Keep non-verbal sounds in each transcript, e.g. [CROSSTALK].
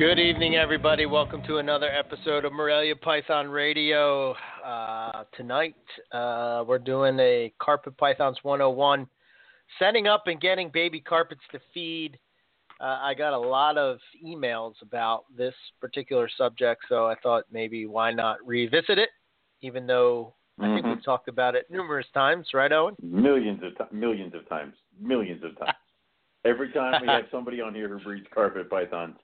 Good evening, everybody. Welcome to another episode of Morelia Python Radio. Uh, tonight, uh, we're doing a Carpet Pythons 101, setting up and getting baby carpets to feed. Uh, I got a lot of emails about this particular subject, so I thought maybe why not revisit it, even though I think Mhm. we've talked about it numerous times, right, Owen? Millions of times, millions of times, millions of times. [LAUGHS] Every time we have somebody on here who breeds carpet pythons.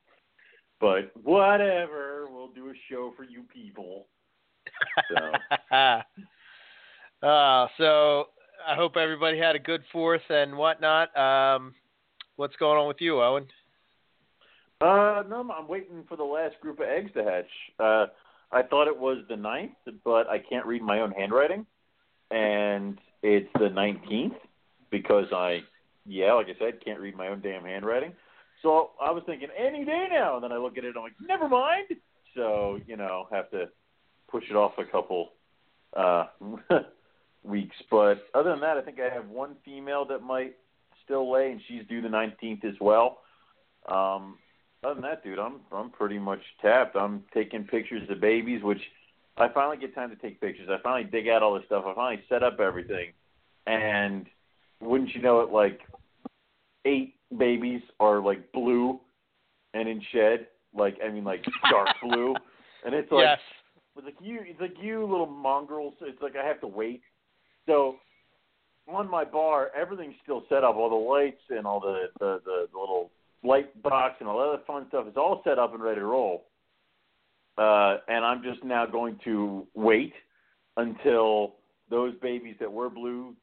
But whatever, we'll do a show for you people. So [LAUGHS] uh, so I hope everybody had a good fourth and whatnot. Um, what's going on with you, Owen? Uh, no, I'm- I'm waiting for the last group of eggs to hatch. Uh, I thought it was the ninth, but I can't read my own handwriting, and it's the nineteenth because I, yeah, like I said, can't read my own damn handwriting. So I was thinking any day now, and then I look at it, and I'm like, never mind. So you know, have to push it off a couple uh, [LAUGHS] weeks. But other than that, I think I have one female that might still lay, and she's due the nineteenth as well. Um, other than that, dude, I'm I'm pretty much tapped. I'm taking pictures of babies, which I finally get time to take pictures. I finally dig out all this stuff. I finally set up everything, and wouldn't you know it, like eight babies are like blue and in shed, like I mean like dark [LAUGHS] blue, and it's like yes. it's like you it's like you little mongrels. It's like I have to wait. So on my bar, everything's still set up. All the lights and all the the, the, the little light box and all that other fun stuff is all set up and ready to roll. Uh, and I'm just now going to wait until those babies that were blue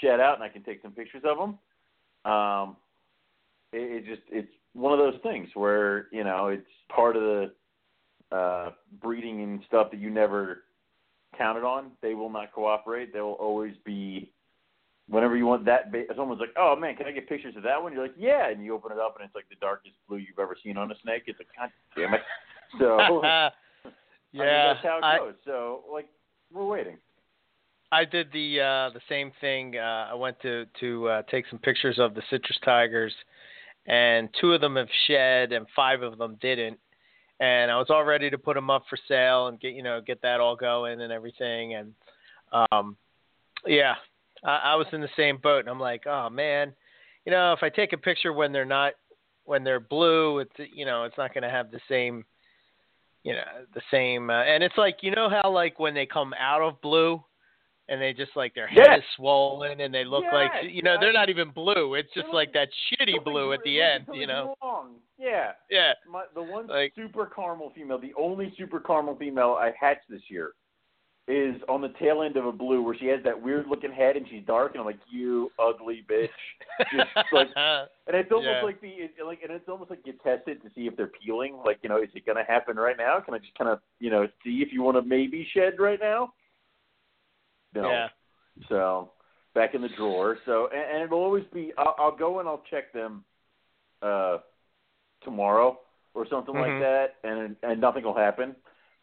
shed out, and I can take some pictures of them. Um, it, it just it's one of those things where you know it's part of the uh, breeding and stuff that you never counted on. They will not cooperate. They will always be. Whenever you want that, ba- someone's like, "Oh man, can I get pictures of that one?" You're like, "Yeah," and you open it up, and it's like the darkest blue you've ever seen on a snake. It's like, God damn it! [LAUGHS] So [LAUGHS] I mean, yeah, that's how it I, goes. So like, we're waiting. I did the uh, the same thing. Uh, I went to to uh, take some pictures of the citrus tigers, and two of them have shed, and five of them didn't. And I was all ready to put them up for sale and get you know get that all going and everything. And um, yeah, I, I was in the same boat, and I'm like, oh man, you know, if I take a picture when they're not when they're blue, it's you know it's not going to have the same you know the same. Uh, and it's like you know how like when they come out of blue. And they just like their head Yes. is swollen, and they look like you know they're not even blue. It's just like that shitty blue at the end, you know. Wrong. Yeah. Yeah, My, the one Like- super caramel female, the only super caramel female I hatched this year, is on the tail end of a blue where she has that weird looking head and she's dark, and I'm like, you ugly bitch. Just like, [LAUGHS] and it's almost Yeah. like the it, like, and it's almost like you test it to see if they're peeling. Like, you know, is it going to happen right now? Can I just kind of, you know, see if you want to maybe shed right now? No. yeah. So back in the drawer. So and, and it'll always be. I'll, I'll go and I'll check them uh, tomorrow or something Mhm. like that, and and nothing will happen.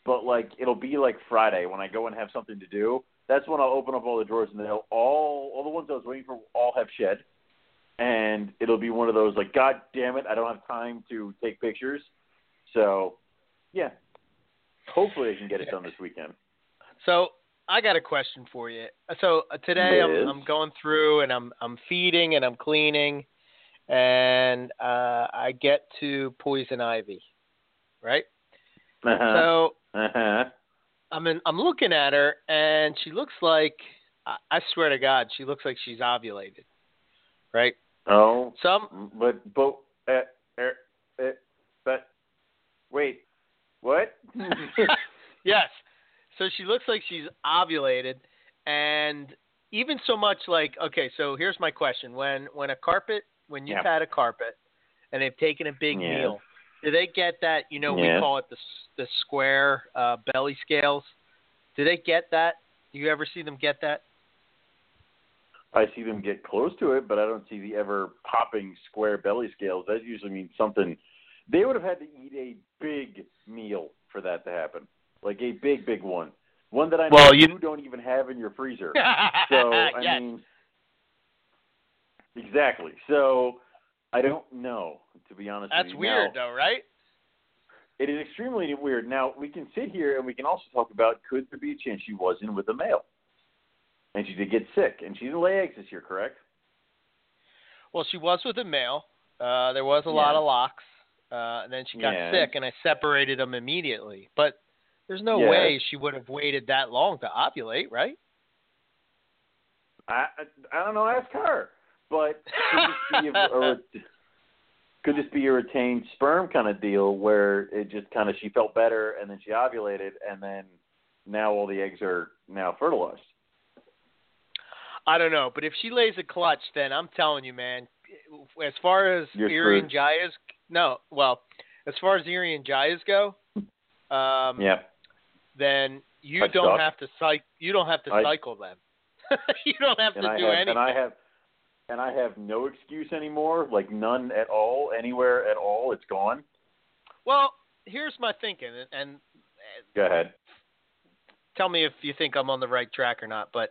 But like it'll be like Friday when I go and have something to do. That's when I'll open up all the drawers and they'll all all the ones I was waiting for all have shed. And it'll be one of those like, God damn it, I don't have time to take pictures. So, yeah. Hopefully, I can get it done this weekend. So I got a question for you. So uh, today Yes. I'm I'm going through and I'm I'm feeding and I'm cleaning, and uh, I get to poison ivy, right? Uh-huh. So uh-huh. I'm in, I'm looking at her and she looks like I, I swear to God she looks like she's ovulated, right? Oh, some but but uh, uh, uh, but wait, what? [LAUGHS] yes. So she looks like she's ovulated, and even so much like okay. So here's my question: when when a carpet, when you've had a carpet, and they've taken a big Yeah. meal, do they get that? You know, Yeah. we call it the the square uh, belly scales. Do they get that? Do you ever see them get that? I see them get close to it, but I don't see the ever popping square belly scales. That usually means something. They would have had to eat a big meal for that to happen, like a big, big one, one that I know Well, you- you don't even have in your freezer. [LAUGHS] So I yes. mean, exactly. So I don't know, to be honest. That's with you. weird, Now, though, right? It is extremely weird. Now we can sit here and we can also talk about could there be a chance she was in with a male, and she did get sick, and she didn't lay eggs this year, correct? Well, she was with a male. Uh, there was a lot of locks, uh, and then she got Yeah. sick, and I separated them immediately. But there's no Yeah. way she would have waited that long to ovulate, right? I I, I don't know. Ask her. But could this be a, a, [LAUGHS] could this be a retained sperm kind of deal where it just kind of she felt better and then she ovulated and then now all the eggs are now fertilized? I don't know, but if she lays a clutch, then I'm telling you, man. As far as You're Irian Jayas, no, well, as far as Irian Jayas go, um, Yeah. Then you That's don't tough. have to cycle. You don't have to I- cycle them. [LAUGHS] you don't have to I do have anything. and I have and I have no excuse anymore, like none at all, anywhere at all. It's gone. Well, here's my thinking, and, and Go ahead. tell me if you think I'm on the right track or not. But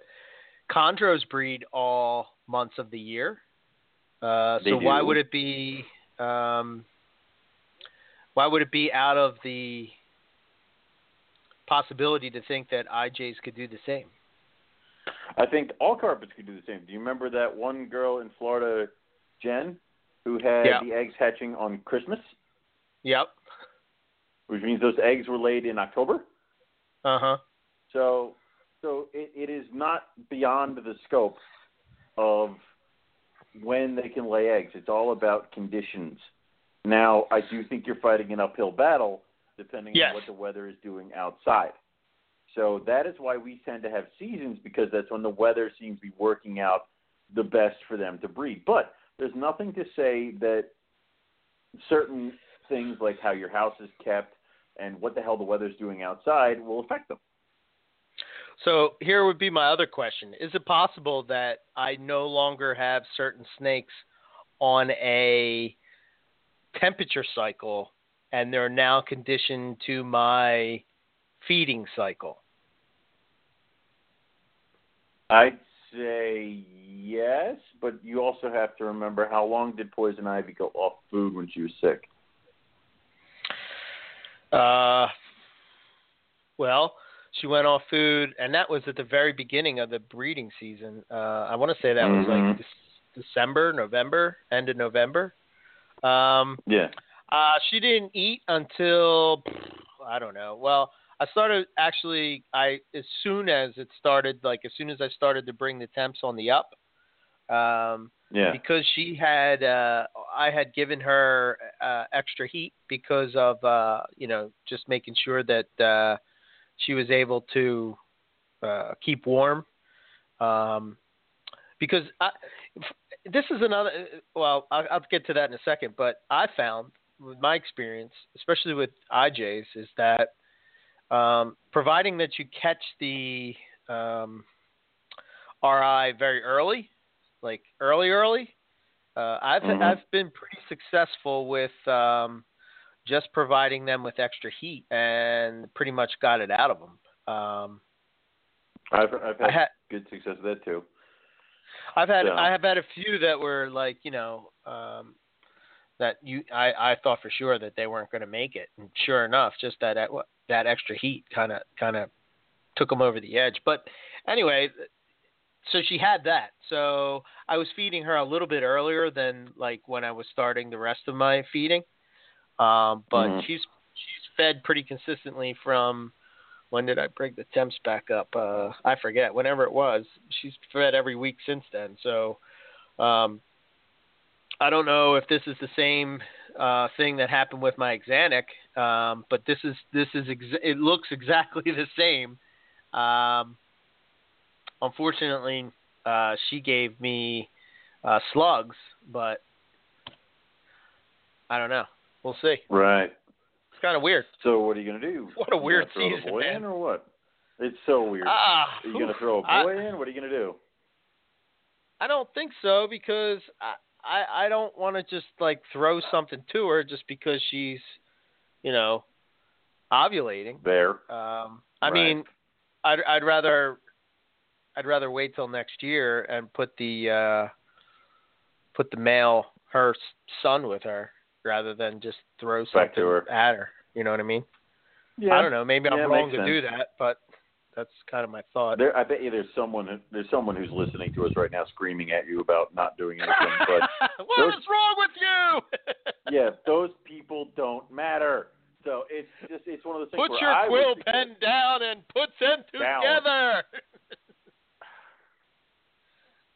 chondros breed all months of the year, uh, so why would it be? Um, why would it be out of the possibility to think that IJs could do the same? I think all carpets could do the same. Do you remember that one girl in Florida, Jen, who had Yeah. the eggs hatching on Christmas, Yep. which means those eggs were laid in October? Uh huh. So, so it, it is not beyond the scope of when they can lay eggs. It's all about conditions. Now, I do think you're fighting an uphill battle depending Yes. on what the weather is doing outside. So that is why we tend to have seasons because that's when the weather seems to be working out the best for them to breed. But there's nothing to say that certain things like how your house is kept and what the hell the weather's doing outside will affect them. So here would be my other question: Is it possible that I no longer have certain snakes on a temperature cycle, and they're now conditioned to my feeding cycle? I'd say yes, but you also have to remember how long did Poison Ivy go off food when she was sick? Uh, well, she went off food, and that was at the very beginning of the breeding season. Uh, I want to say that was Mhm. like Dec- December, November, end of November. Um, Yeah. Uh, she didn't eat until I don't know. Well, I started actually. I as soon as it started, like as soon as I started to bring the temps on the up, um, Yeah. because she had uh I had given her uh extra heat because of uh you know just making sure that uh she was able to uh keep warm um because I this is another well I'll, I'll get to that in a second but I found with my experience especially with IJs is that um providing that you catch the um RI very early like early, early. Uh, I've Mhm. I've been pretty successful with um, just providing them with extra heat and pretty much got it out of them. Um, I've I've had had good success with that too. I've had So- I have had a few that were like you know um, that you I I thought for sure that they weren't going to make it, and sure enough, just that that extra heat kind of kind of took them over the edge. But anyway, so she had that. So I was feeding her a little bit earlier than like when I was starting the rest of my feeding. Um, but Mhm. she's she's fed pretty consistently from when did I bring the temps back up? Uh, I forget. Whenever it was, she's fed every week since then. So um, I don't know if this is the same uh, thing that happened with my Xanic, um, but this is this is ex- it looks [LAUGHS] exactly the same. Um, unfortunately, uh, she gave me uh, slugs, but I don't know. We'll see. Right. It's kind of weird. So what are you gonna do? [LAUGHS] What a weird throw season, boy man. in or what? It's so weird. Ah, are you gonna throw a boy in? What are you gonna do? I don't think so because I I, I don't want to just like throw something to her just because she's, you know, ovulating. There. Um, I Right. mean, I'd I'd rather I'd rather wait till next year and put the uh, put the male her son with her rather than just throw Back something to her. at her. You know what I mean? Yeah. I don't know. Maybe I'm Yeah, wrong makes to do that, but that's kind of my thought. There, I bet you there's someone there's someone who's listening to us right now screaming at you about not doing anything. [LAUGHS] But what those- is wrong with you? [LAUGHS] yeah, those people don't matter. So it's just it's one of those things. Put your I quill pen down and put them together.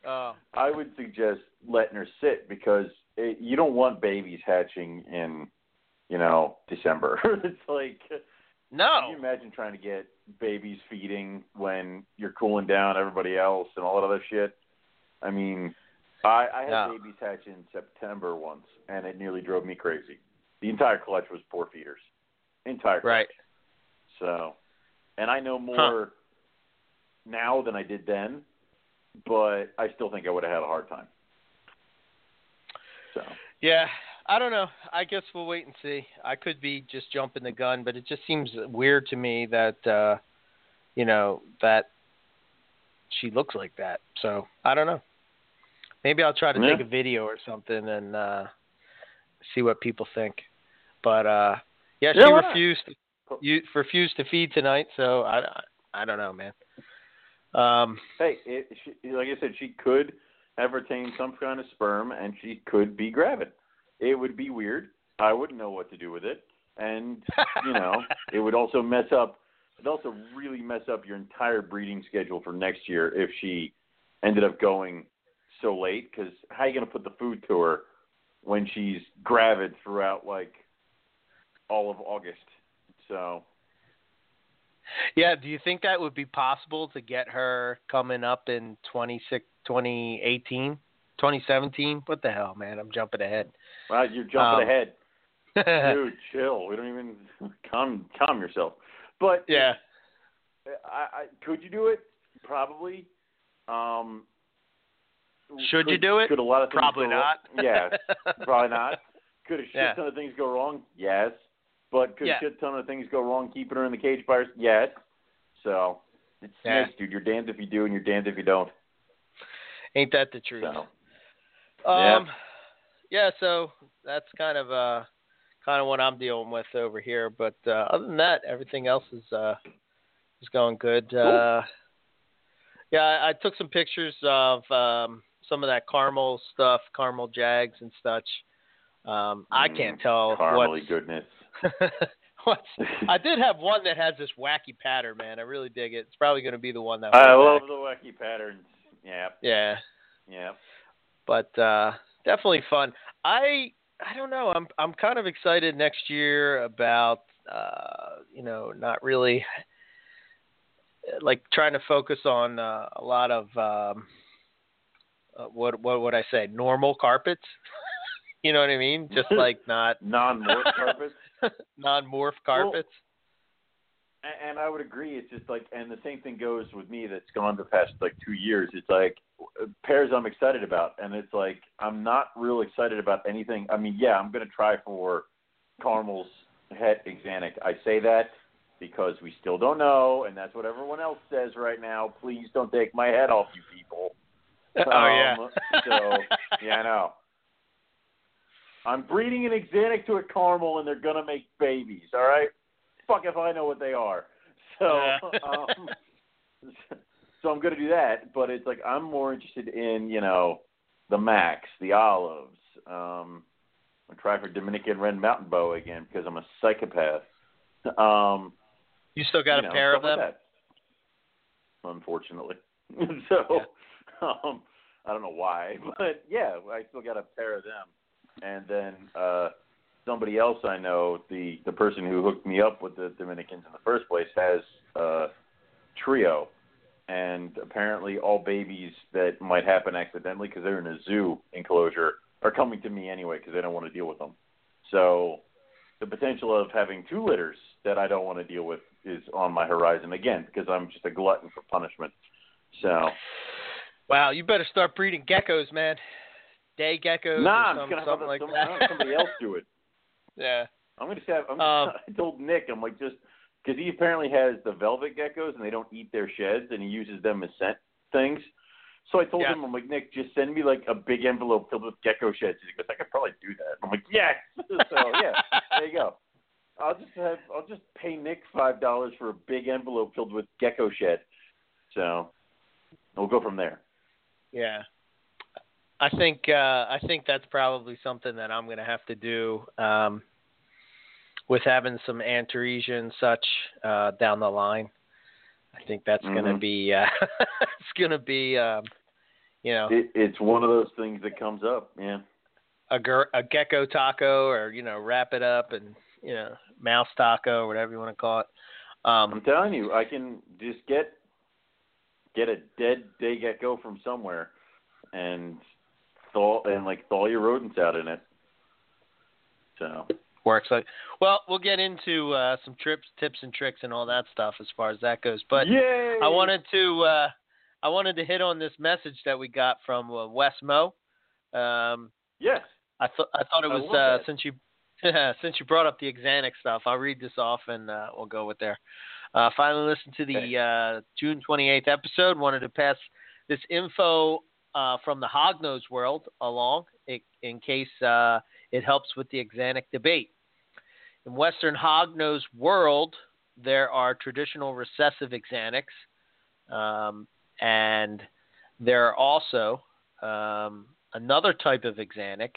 [SIGHS] oh, I would suggest letting her sit because it, you don't want babies hatching in, you know, December. [LAUGHS] it's like, can you imagine trying to get babies feeding when you're cooling down everybody else and all that other shit? I mean, I, I had No. babies hatch in September once, and it nearly drove me crazy. The entire clutch was poor feeders. Entire clutch. Right. So, and I know more now than I did then, but I still think I would have had a hard time. So, Yeah, I don't know. I guess we'll wait and see. I could be just jumping the gun, but it just seems weird to me that uh you know that she looks like that. So I don't know. Maybe I'll try to Yeah. take a video or something and uh see what people think. But uh yeah, she Yeah, refused you refused to feed tonight, so I I don't know, man. Um hey, it, she, like I said, she could have retained some kind of sperm, and she could be gravid. It would be weird. I wouldn't know what to do with it, and [LAUGHS] you know, it would also mess up. It'd also really mess up your entire breeding schedule for next year if she ended up going so late. Because how are you going to put the food to her when she's gravid throughout like all of August? So Yeah, do you think that would be possible to get her coming up in 26 2018, 2017? What the hell, man? I'm jumping ahead. You're jumping Um, ahead. [LAUGHS] Dude, chill. We don't even [LAUGHS] calm calm yourself. But I, I could you do it? Probably. Um, Should you do it? Could a lot of things Probably go not. Wrong? [LAUGHS] Yes, probably not. Could a shit Yeah. ton of things go wrong? Yes. But could Yeah. a shit ton of things go wrong keeping her in the cage by herself? Yes. So it's Yeah. snakes, dude. You're damned if you do, and you're damned if you don't. Ain't that the truth? So Um, yeah. Yeah, so that's kind of uh, kind of what I'm dealing with over here. But uh, other than that, everything else is uh, is going good. Uh, yeah, I, I took some pictures of um, some of that caramel stuff, caramel jags and such. Um, I Mm, can't tell caramely what's [LAUGHS] goodness. What's, [LAUGHS] I did have one that has this wacky pattern, man. I really dig it. It's probably going to be the one that. I love back. the wacky patterns. Yeah, Yeah, yeah. but uh definitely fun. I I don't know. I'm I'm kind of excited next year about uh you know not really like trying to focus on uh, a lot of um uh, what what would I say normal carpets. [LAUGHS] you know what I mean? Just [LAUGHS] like not Non-morph carpets. [LAUGHS] non-morph carpets. And, and I would agree. It's just like, and the same thing goes with me. That's gone the past like two years. It's like pairs I'm excited about, and it's like I'm not real excited about anything. I mean, yeah, I'm gonna try for Carmel's het Axanthic. I say that because we still don't know, and that's what everyone else says right now. Please don't take my head off, you people. [LAUGHS] oh yeah. Um, so yeah, I know. I'm breeding an Axanthic to a Carmel, and they're gonna make babies. All right. Fuck if I know what they are. So, [LAUGHS] um, so I'm gonna do that. But it's like I'm more interested in you know the Max, the olives. Um, I'm try for Dominican Red Mountain Boa again because I'm a psychopath. Um, You still got you a know, pair of them? like. Unfortunately. [LAUGHS] so um I don't know why, [LAUGHS] but yeah, I still got a pair of them. And then uh somebody else I know, the the person who hooked me up with the Dominicans in the first place has uh trio and apparently all babies that might happen accidentally because they're in a zoo enclosure are coming to me anyway because they don't want to deal with them. So the potential of having two litters that I don't want to deal with is on my horizon again because I'm just a glutton for punishment. So Wow, you better start breeding geckos, man. Day geckos nah, or I'm just gonna have something like some, that. I'm gonna have somebody else do it. [LAUGHS] yeah. I'm gonna say I'm, Um, [LAUGHS] I told Nick I'm like just because he apparently has the velvet geckos and they don't eat their sheds and he uses them as scent things. So I told Yeah. him I'm like Nick, just send me like a big envelope filled with gecko sheds. He goes, I could probably do that. I'm like, yes. [LAUGHS] so yeah, there you go. I'll just have I'll just pay Nick five dollars for a big envelope filled with gecko shed. So we'll go from there. Yeah. I think uh I think that's probably something that I'm gonna have to do. Um with having some Antaresia and such uh down the line. I think that's gonna Mhm. be uh [LAUGHS] it's gonna be um you know It, it's one of those things that comes up. Yeah. a ger- a gecko taco or you know wrap it up and you know mouse taco or whatever you want to call it. I'm Um telling you, I can just get get a dead day gecko from somewhere and thaw and like thaw your rodents out in it. So works like well we'll get into uh some trips tips and tricks and all that stuff as far as that goes but Yay! i wanted to uh i wanted to hit on this message that we got from uh, wes mo um yes. i thought i thought it was uh since you [LAUGHS] since you brought up the Xanax stuff i'll read this off and uh we'll go with there uh finally listened to the Okay. uh june 28th episode wanted to pass this info uh from the hognose world along in, in case uh it helps with the Xanac debate. In Western hognose world, there are traditional recessive Xanacs, um, and there are also um, another type of Xanac,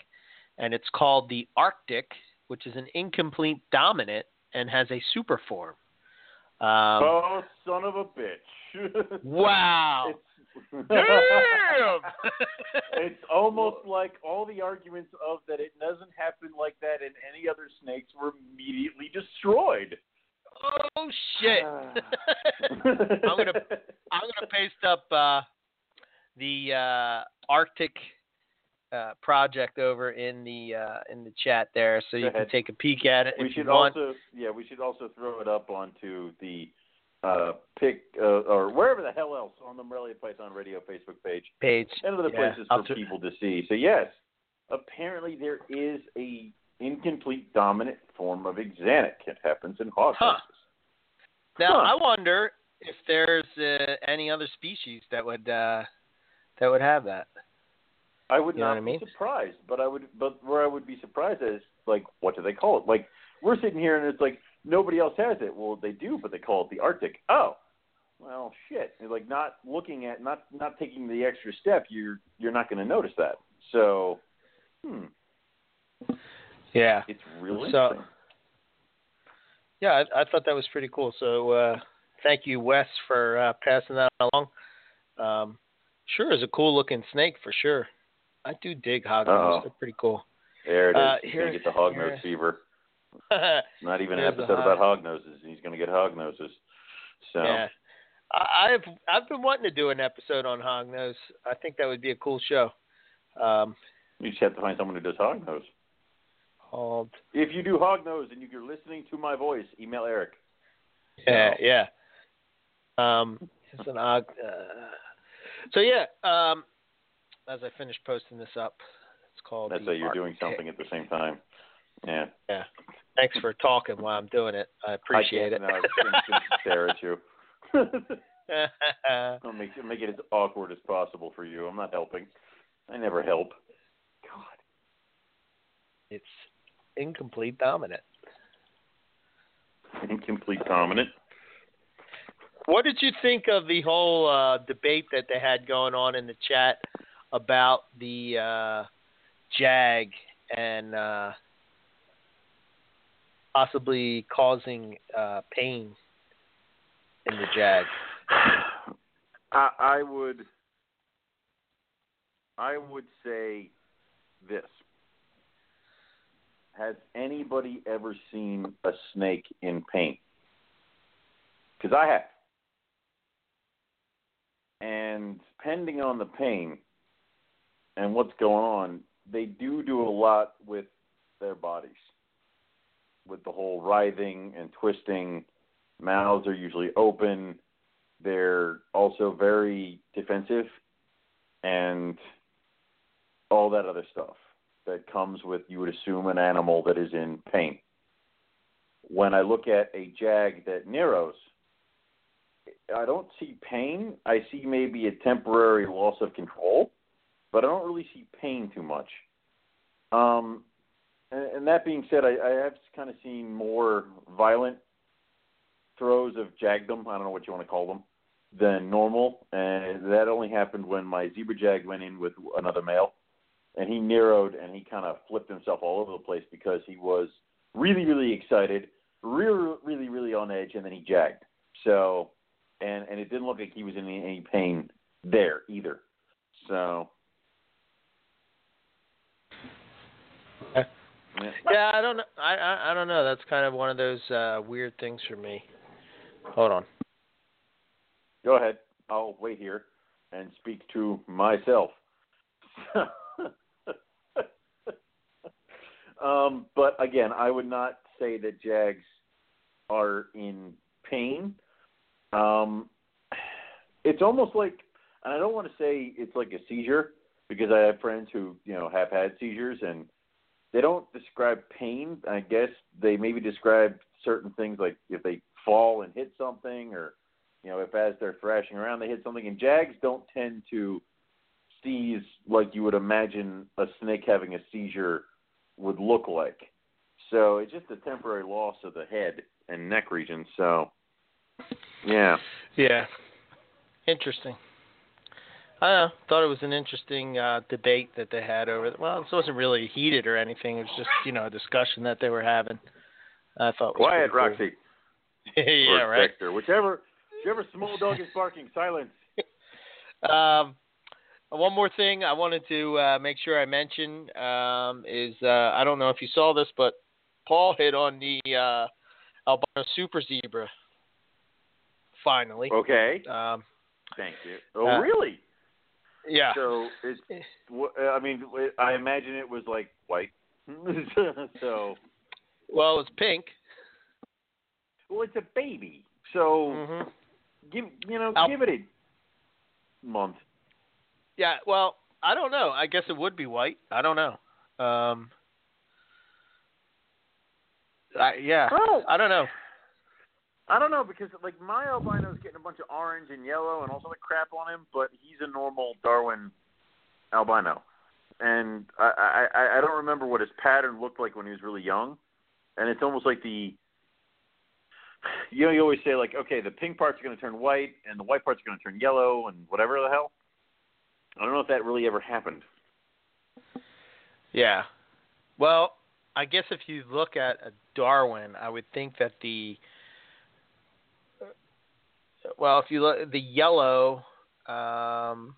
and it's called the Arctic, which is an incomplete dominant and has a super form. Um, oh, son of a bitch! [LAUGHS] wow! It's, Damn! [LAUGHS] it's almost like all the arguments of that it doesn't happen like that in any other snakes were immediately destroyed. oh shit! [SIGHS] I'm gonna I'm gonna paste up uh, the uh, Arctic uh, project over in the uh, in the chat there, so you can take a peek at it we if should you want. also yeah we should also throw it up onto the uh pick uh, or wherever the hell else on the Morelia Python Radio Facebook page Page. and other Yeah, places for people to see. So yes, apparently there is a incomplete dominant form of Xanac. It happens in hog Huh. Now Huh. I wonder if there's uh, any other species that would uh, that would have that. I would you not I mean? be surprised, but I would but where I would be surprised is like what do they call it? Like we're sitting here and it's like nobody else has it. Well, they do, but they call it the Arctic. Oh, well, shit. It's like not looking at, not not taking the extra step, you're you're not going to notice that. So, hmm, Yeah. it's really So- interesting. yeah, I, I thought that was pretty cool. So uh, thank you, Wes, for uh, passing that along. Um, sure is a cool looking snake for sure. I do dig hognose. Uh-oh. They're pretty cool. There it is. Uh, here- gonna get the fever. [LAUGHS] Not even an episode about hog noses. And he's gonna get hog noses. So Yeah. I, I've I've been wanting to do an episode on hognose. I think that would be a cool show. Um, you just have to find someone who does hog nose. called If you do hog nose and you're listening to my voice, email Eric. Yeah, yeah. Um, it's an. Uh, so yeah. Um, as I finish posting this up, it's called. That's how you're doing something at the same time. Yeah. Yeah. Thanks for talking while I'm doing it. I appreciate I it. no, I'm just gonna stare at you. [LAUGHS] I'll make make it as awkward as possible for you. I'm not helping. I never help. God. it's incomplete dominant. Incomplete dominant. What did you think of the whole uh, debate that they had going on in the chat about the uh, Jag and uh, possibly causing uh, pain in the Jag? I, I would I would say this. Has anybody ever seen a snake in pain? Because I have. And depending on the pain and what's going on, they do do a lot with their bodies. With the whole writhing and twisting, mouths are usually open. They're also very defensive and all that other stuff that comes with, you would assume, an animal that is in pain. When I look at a jag that narrows, I don't see pain. I see maybe a temporary loss of control, but I don't really see pain too much. Um, and, and that being said, I, I have kind of seen more violent throes of jagdom. I don't know what you want to call them than normal, and that only happened when my zebra jag went in with another male, and he narrowed and he kind of flipped himself all over the place because he was really, really excited, really, really, really on edge, and then he jagged. So, and and it didn't look like he was in any, any pain there either. So, Yeah. Yeah. Yeah, I don't know. I, I I don't know. That's kind of one of those uh, weird things for me. Hold on. Go ahead. I'll wait here and speak to myself. [LAUGHS] um, but again, I would not say that Jags are in pain. Um, it's almost like, and I don't want to say it's like a seizure because I have friends who you know have had seizures and they don't describe pain. I guess they maybe describe certain things like if they fall and hit something or you know, if as they're thrashing around they hit something. And Jags don't tend to seize like you would imagine a snake having a seizure would look like. So it's just a temporary loss of the head and neck region. So, yeah. Yeah. Interesting. I know, thought it was an interesting uh, debate that they had over. Well, it wasn't really heated or anything. It was just you know a discussion that they were having. I thought. it was Quiet, pretty Roxy. cool. [LAUGHS] yeah, or right. Victor, whichever, whichever small dog is barking. Silence. [LAUGHS] Um, one more thing I wanted to uh, make sure I mention um, is uh, I don't know if you saw this, but Paul hit on the uh, albino super zebra. Finally. Okay. Um, Thank you. Oh, Uh, really? Yeah. So, wh- I mean, I imagine it was like white. [LAUGHS] so, Well, it was pink. well, it's a baby. So, hmm give you know, Al- give it a month. Yeah. Well, I don't know. I guess it would be white. I don't know. Um, I, yeah. Oh. I don't know. I don't know because like my albino's getting a bunch of orange and yellow and all sort of crap on him, but he's a normal Darwin albino, and I, I I don't remember what his pattern looked like when he was really young, and it's almost like the you know you always say like okay the pink parts are going to turn white and the white parts are going to turn yellow and whatever the hell. I don't know if that really ever happened. Yeah. Well, I guess if you look at a Darwin, I would think that the well, if you look the yellow, um,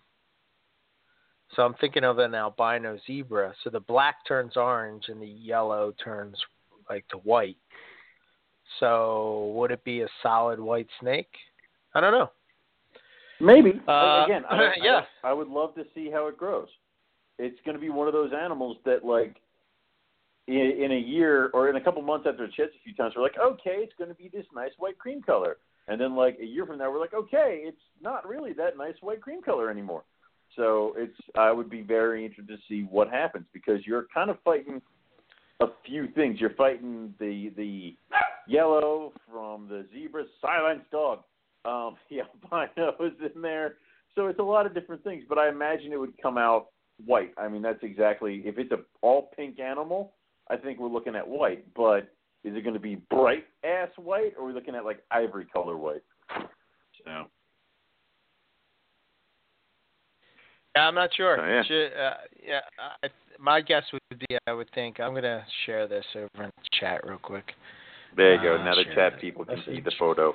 so I'm thinking of an albino zebra. So the black turns orange and the yellow turns like to white. So would it be a solid white snake? I don't know. Maybe. Uh, Again, I, [LAUGHS] yeah. I, I would love to see how it grows. It's going to be one of those animals that, like, in, in a year or in a couple months after it sheds a few times, we're like, okay, it's going to be this nice white cream color. And then, like, a year from now, we're like, okay, it's not really that nice white cream color anymore. So it's I would be very interested to see what happens because you're kind of fighting a few things. You're fighting the the yellow from the zebra, silence dog. Um, [LAUGHS] the albino is in there, so it's a lot of different things. But I imagine it would come out white. I mean, that's exactly if it's a all pink animal. I think we're looking at white, but is it going to be bright ass white, or are we looking at like ivory color white? So. Yeah, I'm not sure. Oh, yeah. Should, uh, yeah, I, my guess would be I would think I'm gonna share this over in the chat real quick. There you go. Uh, now the chat that people can see the photo.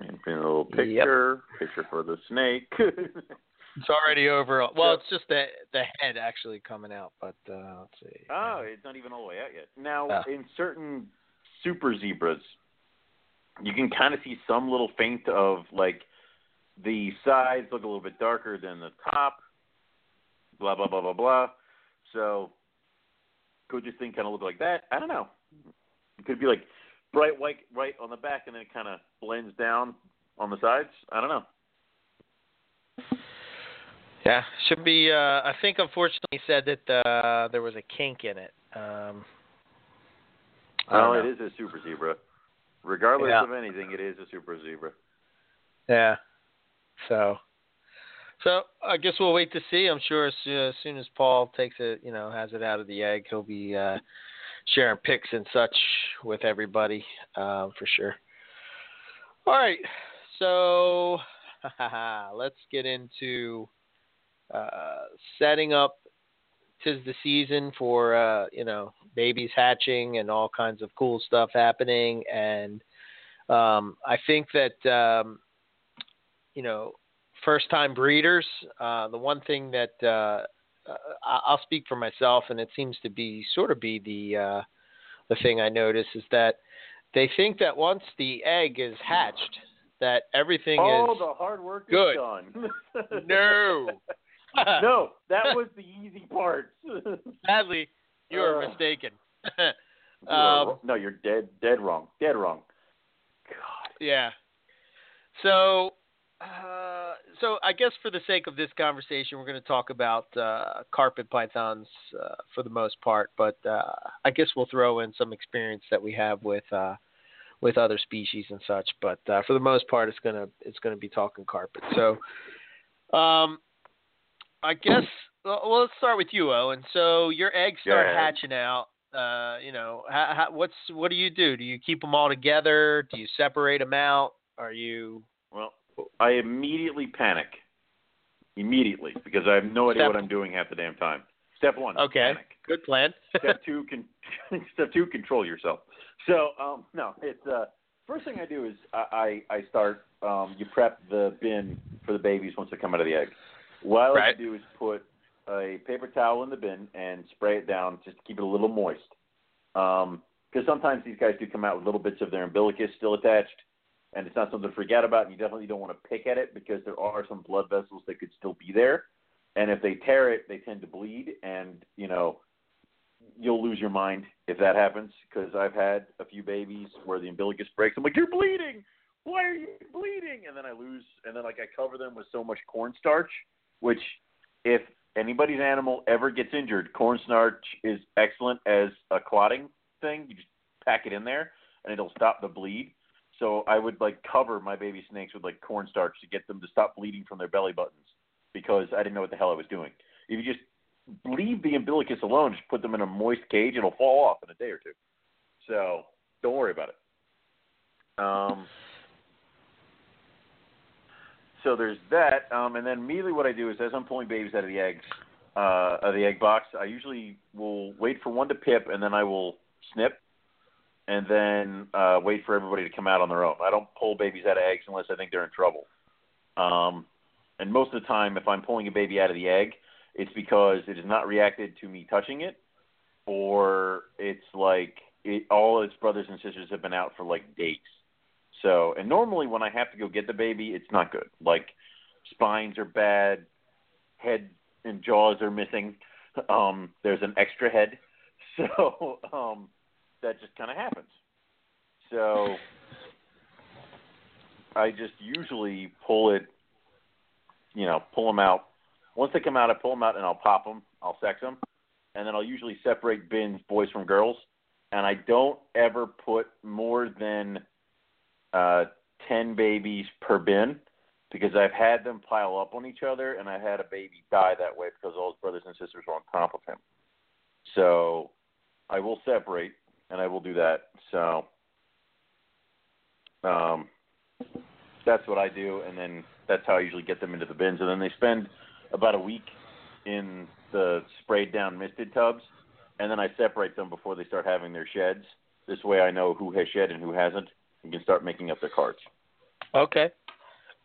And a little Yep. picture, picture for the snake. [LAUGHS] It's already over. Well, it's just the the head actually coming out, but uh, let's see. oh, it's not even all the way out yet. Now, Oh. in certain super zebras, you can kind of see some little faint of like the sides look a little bit darker than the top. Blah blah blah blah blah. So, could this thing kind of look like that? I don't know. It could be like bright white right on the back, and then it kind of blends down on the sides. I don't know. Yeah, should be. Uh, I think unfortunately he said that uh, there was a kink in it. Um, Well, it is a super zebra. Regardless Yeah. of anything, it is a super zebra. Yeah. So, so I guess we'll wait to see. I'm sure as, uh, as soon as Paul takes it, you know, has it out of the egg, he'll be uh, sharing pics and such with everybody um, for sure. All right, so [LAUGHS] let's get into uh, setting up. Tis the season for uh, you know babies hatching and all kinds of cool stuff happening, and um, I think that um, you know, first time breeders, uh, the one thing that uh, uh, I'll speak for myself, and it seems to be sort of be the uh, the thing I notice is that they think that once the egg is hatched, that everything Oh, is the hard work good. is done. [LAUGHS] no. [LAUGHS] no, that was the easy part. [LAUGHS] Sadly, you are Uh. mistaken. [LAUGHS] You are um, no, you're dead, dead wrong, dead wrong. God. Yeah. So, uh, so I guess for the sake of this conversation, we're going to talk about uh, carpet pythons uh, for the most part, but uh, I guess we'll throw in some experience that we have with uh, with other species and such. But uh, for the most part, it's gonna it's gonna be talking carpet. So, um, I guess well, let's start with you, Owen. So your eggs start ahead. hatching out. Uh, you know, how, how, what's what do you do? Do you keep them all together? Do you separate them out? Are you Well, I immediately panic. Immediately, because I have no idea Step- what I'm doing half the damn time. Step one, okay? panic. Good plan. [LAUGHS] step two, con- [LAUGHS] step two, control yourself. So, um, no, it's uh, first thing I do is I I, I start. Um, you prep the bin for the babies once they come out of the egg. What I like Right. to do is put a paper towel in the bin and spray it down just to keep it a little moist. Um, because sometimes these guys do come out with little bits of their umbilicus still attached, and it's not something to forget about. And you definitely don't want to pick at it because there are some blood vessels that could still be there. And if they tear it, they tend to bleed, and you know you'll lose your mind if that happens. Because I've had a few babies where the umbilicus breaks. I'm like, you're bleeding. Why are you bleeding? And then I lose, and then like I cover them with so much cornstarch, which if anybody's animal ever gets injured, corn cornstarch is excellent as a clotting thing. You just pack it in there, and it'll stop the bleed. So I would like cover my baby snakes with like cornstarch to get them to stop bleeding from their belly buttons because I didn't know what the hell I was doing. If you just leave the umbilicus alone, just put them in a moist cage, it'll fall off in a day or two. So don't worry about it. Um, so there's that, um, and then immediately what I do is as I'm pulling babies out of the eggs, uh, of the egg box, I usually will wait for one to pip, and then I will snip, and then uh, wait for everybody to come out on their own. I don't pull babies out of eggs unless I think they're in trouble. Um, and most of the time, if I'm pulling a baby out of the egg, it's because it has not reacted to me touching it, or it's like it, all its brothers and sisters have been out for like days. So, and normally when I have to go get the baby, it's not good. Like spines are bad, head and jaws are missing. [LAUGHS] Um, there's an extra head, [LAUGHS] so um, that just kind of happens. So I just usually pull it, you know, pull them out. Once they come out, I pull them out and I'll pop them. I'll sex them, and then I'll usually separate bins, boys from girls. And I don't ever put more than uh, ten babies per bin because I've had them pile up on each other, and I had a baby die that way because all his brothers and sisters were on top of him. So I will separate, and I will do that. So um, that's what I do, and then that's how I usually get them into the bins. And then they spend about a week in the sprayed down misted tubs, and then I separate them before they start having their sheds. This way, I know who has shed and who hasn't, and can start making up their cards. Okay.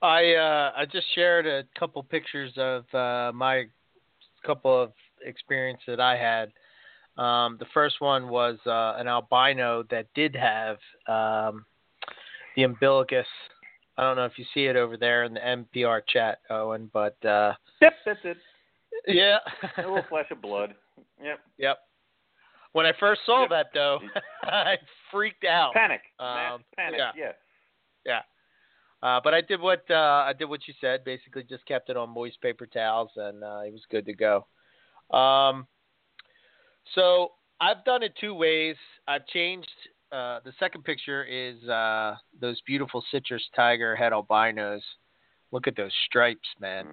I uh, I just shared a couple pictures of uh, my couple of experience that I had. Um, the first one was uh, an albino that did have um, the umbilicus. I don't know if you see it over there in the NPR chat, Owen, but uh, yep, that's it. [LAUGHS] Yeah, a little flash of blood. Yep. Yep. When I first saw Yep. that, though, [LAUGHS] I freaked out. Panic. Um, panic. yeah. yeah. Yeah. Uh, but I did what uh, I did what you said. Basically, just kept it on moist paper towels, and uh, it was good to go. Um, so I've done it two ways. I've changed. Uh, the second picture is uh, those beautiful citrus tiger het albinos. Look at those stripes, man.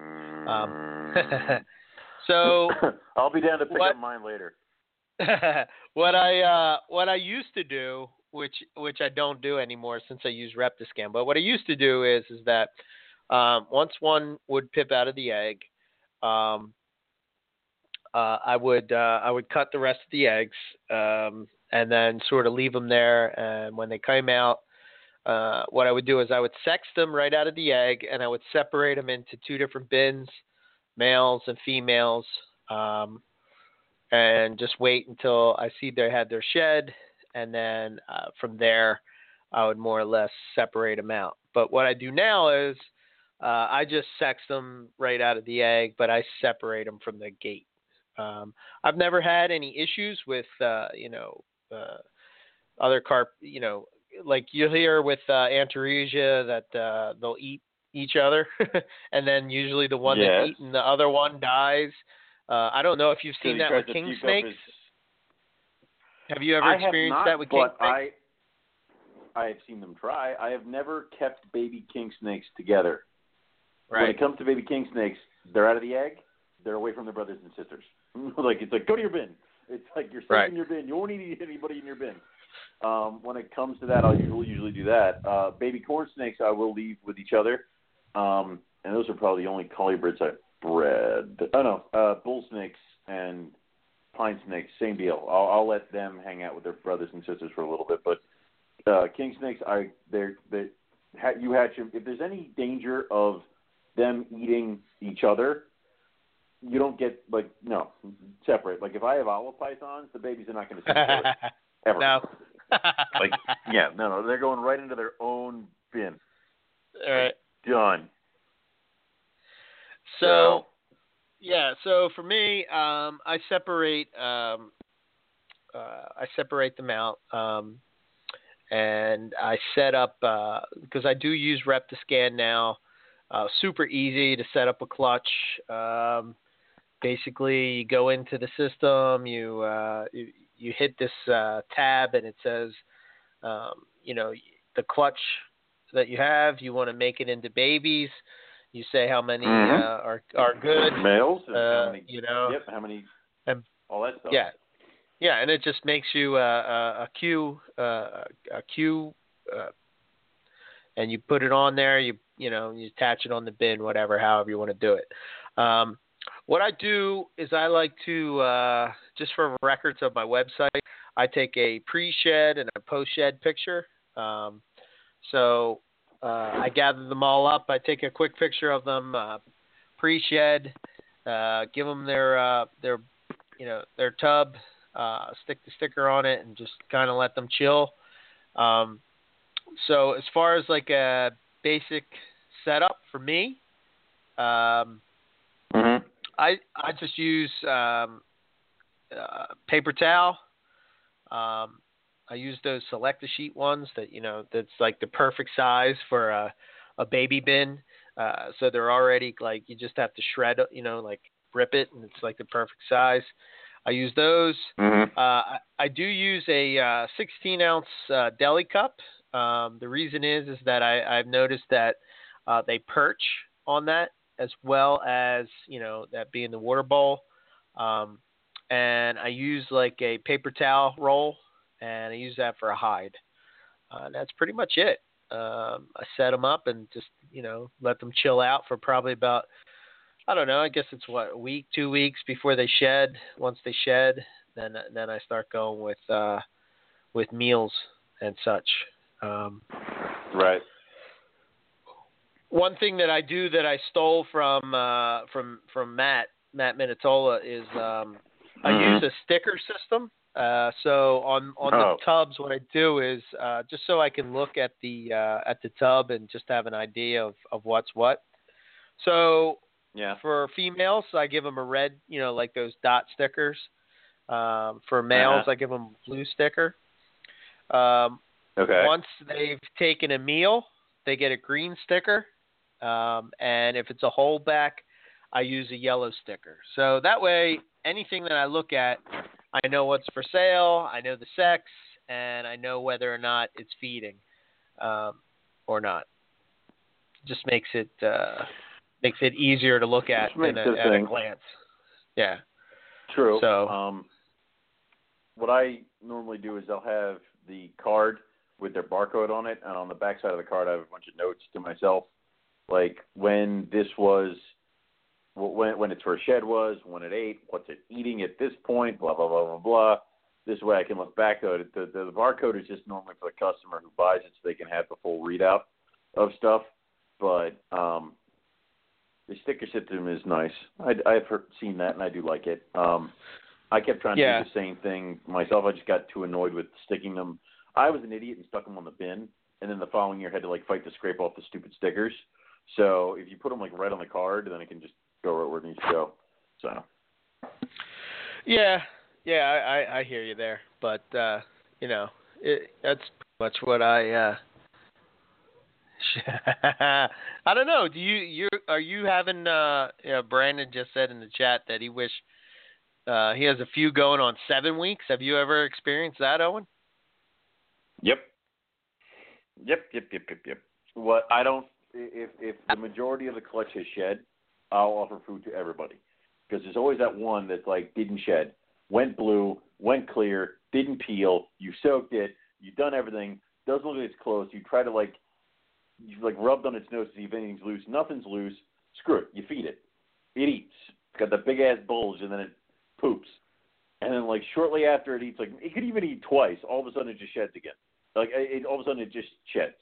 Um, [LAUGHS] [LAUGHS] so [COUGHS] I'll be down to pick What- up mine later. [LAUGHS] what I uh, what I used to do, which which I don't do anymore since I use Reptiscan, but what I used to do is is that um, once one would pip out of the egg, um, uh, I would uh, I would cut the rest of the eggs um, and then sort of leave them there. And when they came out, uh, what I would do is I would sex them right out of the egg, and I would separate them into two different bins, males and females. Um, and just wait until I see they had their shed, and then uh, from there, I would more or less separate them out. But what I do now is uh, I just sex them right out of the egg, but I separate them from the gate. Um, I've never had any issues with uh, you know uh, other carp. You know, like you'll hear with uh, Antaresia that uh, they'll eat each other, [LAUGHS] and then usually the one Yes. that's eaten the other one dies. Uh, I don't know if you've seen that with king snakes. his- Have you ever I experienced not, that with king snakes? I, I have seen them try. I have never kept baby king snakes together. Right. When it comes to baby king snakes, they're out of the egg. They're away from their brothers and sisters. [LAUGHS] like it's like go to your bin. It's like you're safe Right. in your bin. You won't eat anybody in your bin. Um, when it comes to that, I'll usually usually do that. Uh, baby corn snakes, I will leave with each other, um, and those are probably the only colubrids I've bred. Oh no, uh, bull snakes and pine snakes, same deal. I'll, I'll let them hang out with their brothers and sisters for a little bit, but uh, king snakes, I they're they you hatch them. If there's any danger of them eating each other, you don't get like no separate. Like if I have olive pythons, the babies are not going to see each other ever. no. Like yeah, no, no, they're going right into their own bin. All right. Done. So, yeah. So for me, um, I separate. Um, uh, I separate them out, um, and I set up because I do use Reptiscan now. Uh, super easy to set up a clutch. Um, basically, you go into the system, you uh, you, you hit this uh, tab, and it says, um, you know, the clutch that you have. You want to make it into babies. You say how many Mhm. uh, are are good. males Uh, many? you know, Yep, how many? And- all that stuff. yeah, yeah, and it just makes you uh, a, a queue, uh, a queue, uh, and you put it on there. You you know you attach it on the bin, whatever, however you want to do it. Um, what I do is I like to uh, just for records of my website, I take a pre-shed and a post-shed picture. Um, so uh, I gather them all up. I take a quick picture of them uh, pre-shed, uh, give them their uh, their you know their tub, uh, stick the sticker on it, and just kind of let them chill. Um, so as far as like a basic setup for me, um, Mm-hmm. I I just use um, uh, paper towel. Um, I use those select a sheet ones that you know that's like the perfect size for a a baby bin. Uh, so they're already like you just have to shred, you know, like rip it, and it's like the perfect size. I use those. Mm-hmm. Uh, I, I do use a uh, 16 ounce uh, deli cup. Um, the reason is is that I, I've noticed that uh, they perch on that as well as you know that being the water bowl. Um, and I use like a paper towel roll, and I use that for a hide. Uh, that's pretty much it. Um, I set them up and just you know let them chill out for probably about I don't know. I guess it's what a week, two weeks before they shed. Once they shed, then then I start going with uh, with meals and such. Um, Right. one thing that I do that I stole from uh, from from Matt Matt Minatola is um, I Mhm. use a sticker system. Uh, so on on Oh. the tubs, what I do is uh, just so I can look at the uh, at the tub and just have an idea of, of what's what. So Yeah. for females, I give them a red, you know, like those dot stickers. Um, for males, Uh-huh. I give them a blue sticker. Um, Okay. once they've taken a meal, they get a green sticker. Um, and if it's a holdback, I use a yellow sticker. So that way, anything that I look at, I know what's for sale, I know the sex, and I know whether or not it's feeding um, or not. Just makes it uh, makes it easier to look at a, at a glance. Yeah. True. So- um, what I normally do is I'll have the card with their barcode on it, and on the back side of the card, I have a bunch of notes to myself, like when this was, when when its first shed was, when it ate, what's it eating at this point, blah blah blah blah blah. This way, I can look back at it. The, the, the barcode is just normally for the customer who buys it, so they can have the full readout of stuff. But um, the sticker system is nice. I, I've heard, seen that, and I do like it. Um, I kept trying to do the same thing myself. I just got too annoyed with sticking them. I was an idiot and stuck them on the bin, and then the following year had to like fight to scrape off the stupid stickers. So if you put them like right on the card, then it can just go right where it needs to go. So Yeah, yeah, I, I, I hear you there, but uh, you know, it, that's pretty much what I. Uh, [LAUGHS] I don't know. Do you you are you having? Uh, you know, Brandon just said in the chat that he wish uh, he has a few going on seven weeks. Have you ever experienced that, Owen? Yep. Yep, yep, yep, yep, yep. What I don't if if the majority of the clutch has shed, I'll offer food to everybody because there's always that one that's like didn't shed, went blue, went clear, didn't peel. You soaked it, you've done everything, doesn't look like it's close. You try to like you like rubbed on its nose to see if anything's loose. Nothing's loose. Screw it. You feed it. It eats. It's got the big ass bulge and then it poops. And then like shortly after it eats, like it could even eat twice. All of a sudden it just sheds again. Like it, all of a sudden it just sheds.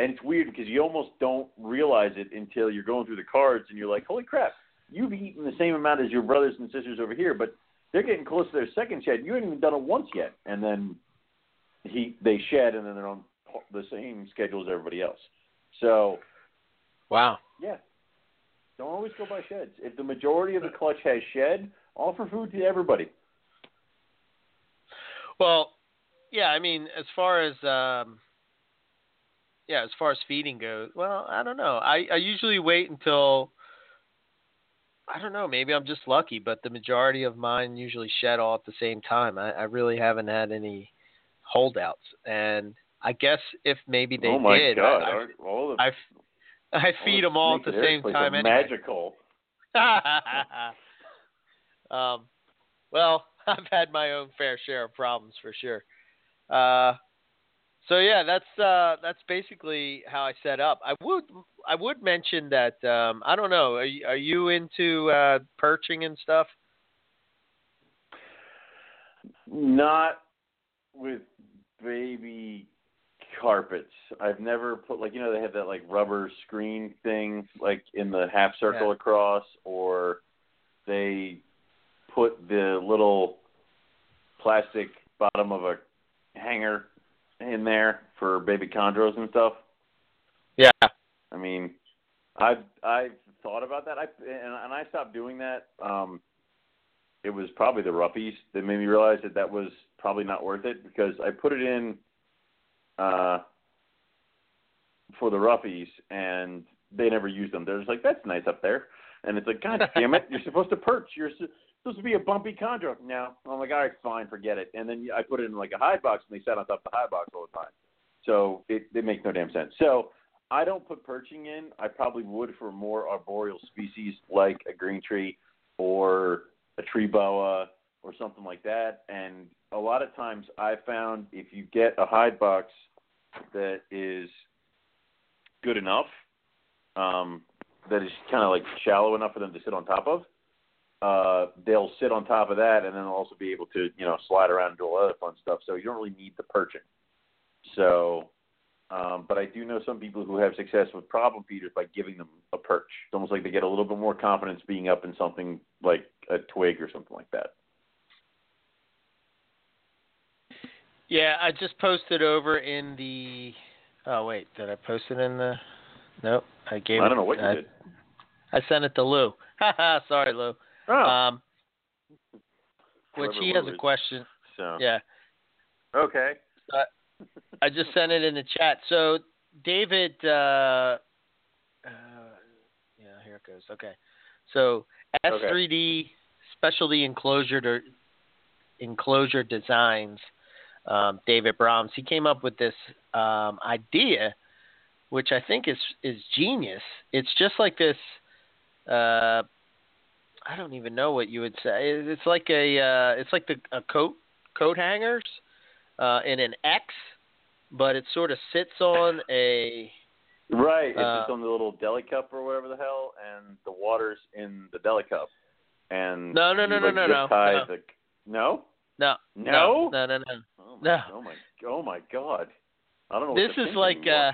And it's weird because you almost don't realize it until you're going through the cards and you're like, holy crap, you've eaten the same amount as your brothers and sisters over here, but they're getting close to their second shed. You haven't even done it once yet. And then he they shed and then they're on the same schedule as everybody else. So Wow. yeah. Don't always go by sheds. If the majority of the clutch has shed, offer food to everybody. Well, yeah, I mean, as far as um, yeah, as far as feeding goes, well, I don't know. I I usually wait until I don't know. Maybe I'm just lucky, but the majority of mine usually shed all at the same time. I, I really haven't had any holdouts, and I guess if maybe they oh my did, god! I, Our- all the, I, I, I feed them all at the same time anyway. Magical. [LAUGHS] um, well, [LAUGHS] I've had my own fair share of problems for sure. Uh, So yeah, that's uh, that's basically how I set up. I would I would mention that um, I don't know. Are you, are you into uh, perching and stuff? Not with baby carpets. I've never put like you know they have that like rubber screen thing like in the half circle Yeah. across, or they put the little plastic bottom of a hanger in there for baby chondros and stuff. Yeah. I mean, I've I've thought about that. I and, and I stopped doing that. Um, it was probably the roughies that made me realize that that was probably not worth it because I put it in uh, for the roughies and they never used them. They're just like, that's nice up there, and it's like, God [LAUGHS] damn it, you're supposed to perch. You're supposed to be a bumpy chondro. No, I'm like, all right, fine, forget it. And then I put it in like a hide box and they sat on top of the hide box all the time. So it, it makes no damn sense. So I don't put perching in. I probably would for more arboreal species like a green tree or a tree boa or something like that. And a lot of times I found if you get a hide box that is good enough, um, that is kind of like shallow enough for them to sit on top of, uh, they'll sit on top of that and then they'll also be able to, you know, slide around and do all other fun stuff. So you don't really need the perching. So um, but I do know some people who have success with problem feeders by giving them a perch. It's almost like they get a little bit more confidence being up in something like a twig or something like that. Yeah, I just posted over in the. Oh wait, did I post it in the? Nope, I gave. I don't it, know what you I, did. I sent it to Lou. Haha, [LAUGHS] sorry, Lou. Oh, Um, which he has a question. so Yeah, okay. I just sent it in the chat. So David, uh, uh, yeah, here it goes. Okay, so S3D Specialty Enclosure to Enclosure Designs, um, David Brahms. He came up with this um, idea, which I think is is genius. It's just like this. Uh, I don't even know what you would say. It's like a uh, it's like the a coat coat hangers uh, in an X, but it sort of sits on a Right. It's Uh, just on the little deli cup or whatever the hell, and the water's in the deli cup. And No, no, no, no, no, no, no. The, no. no No? no no no. no. Oh my, No. Oh my. Oh my God. I don't know. This is like anymore. uh,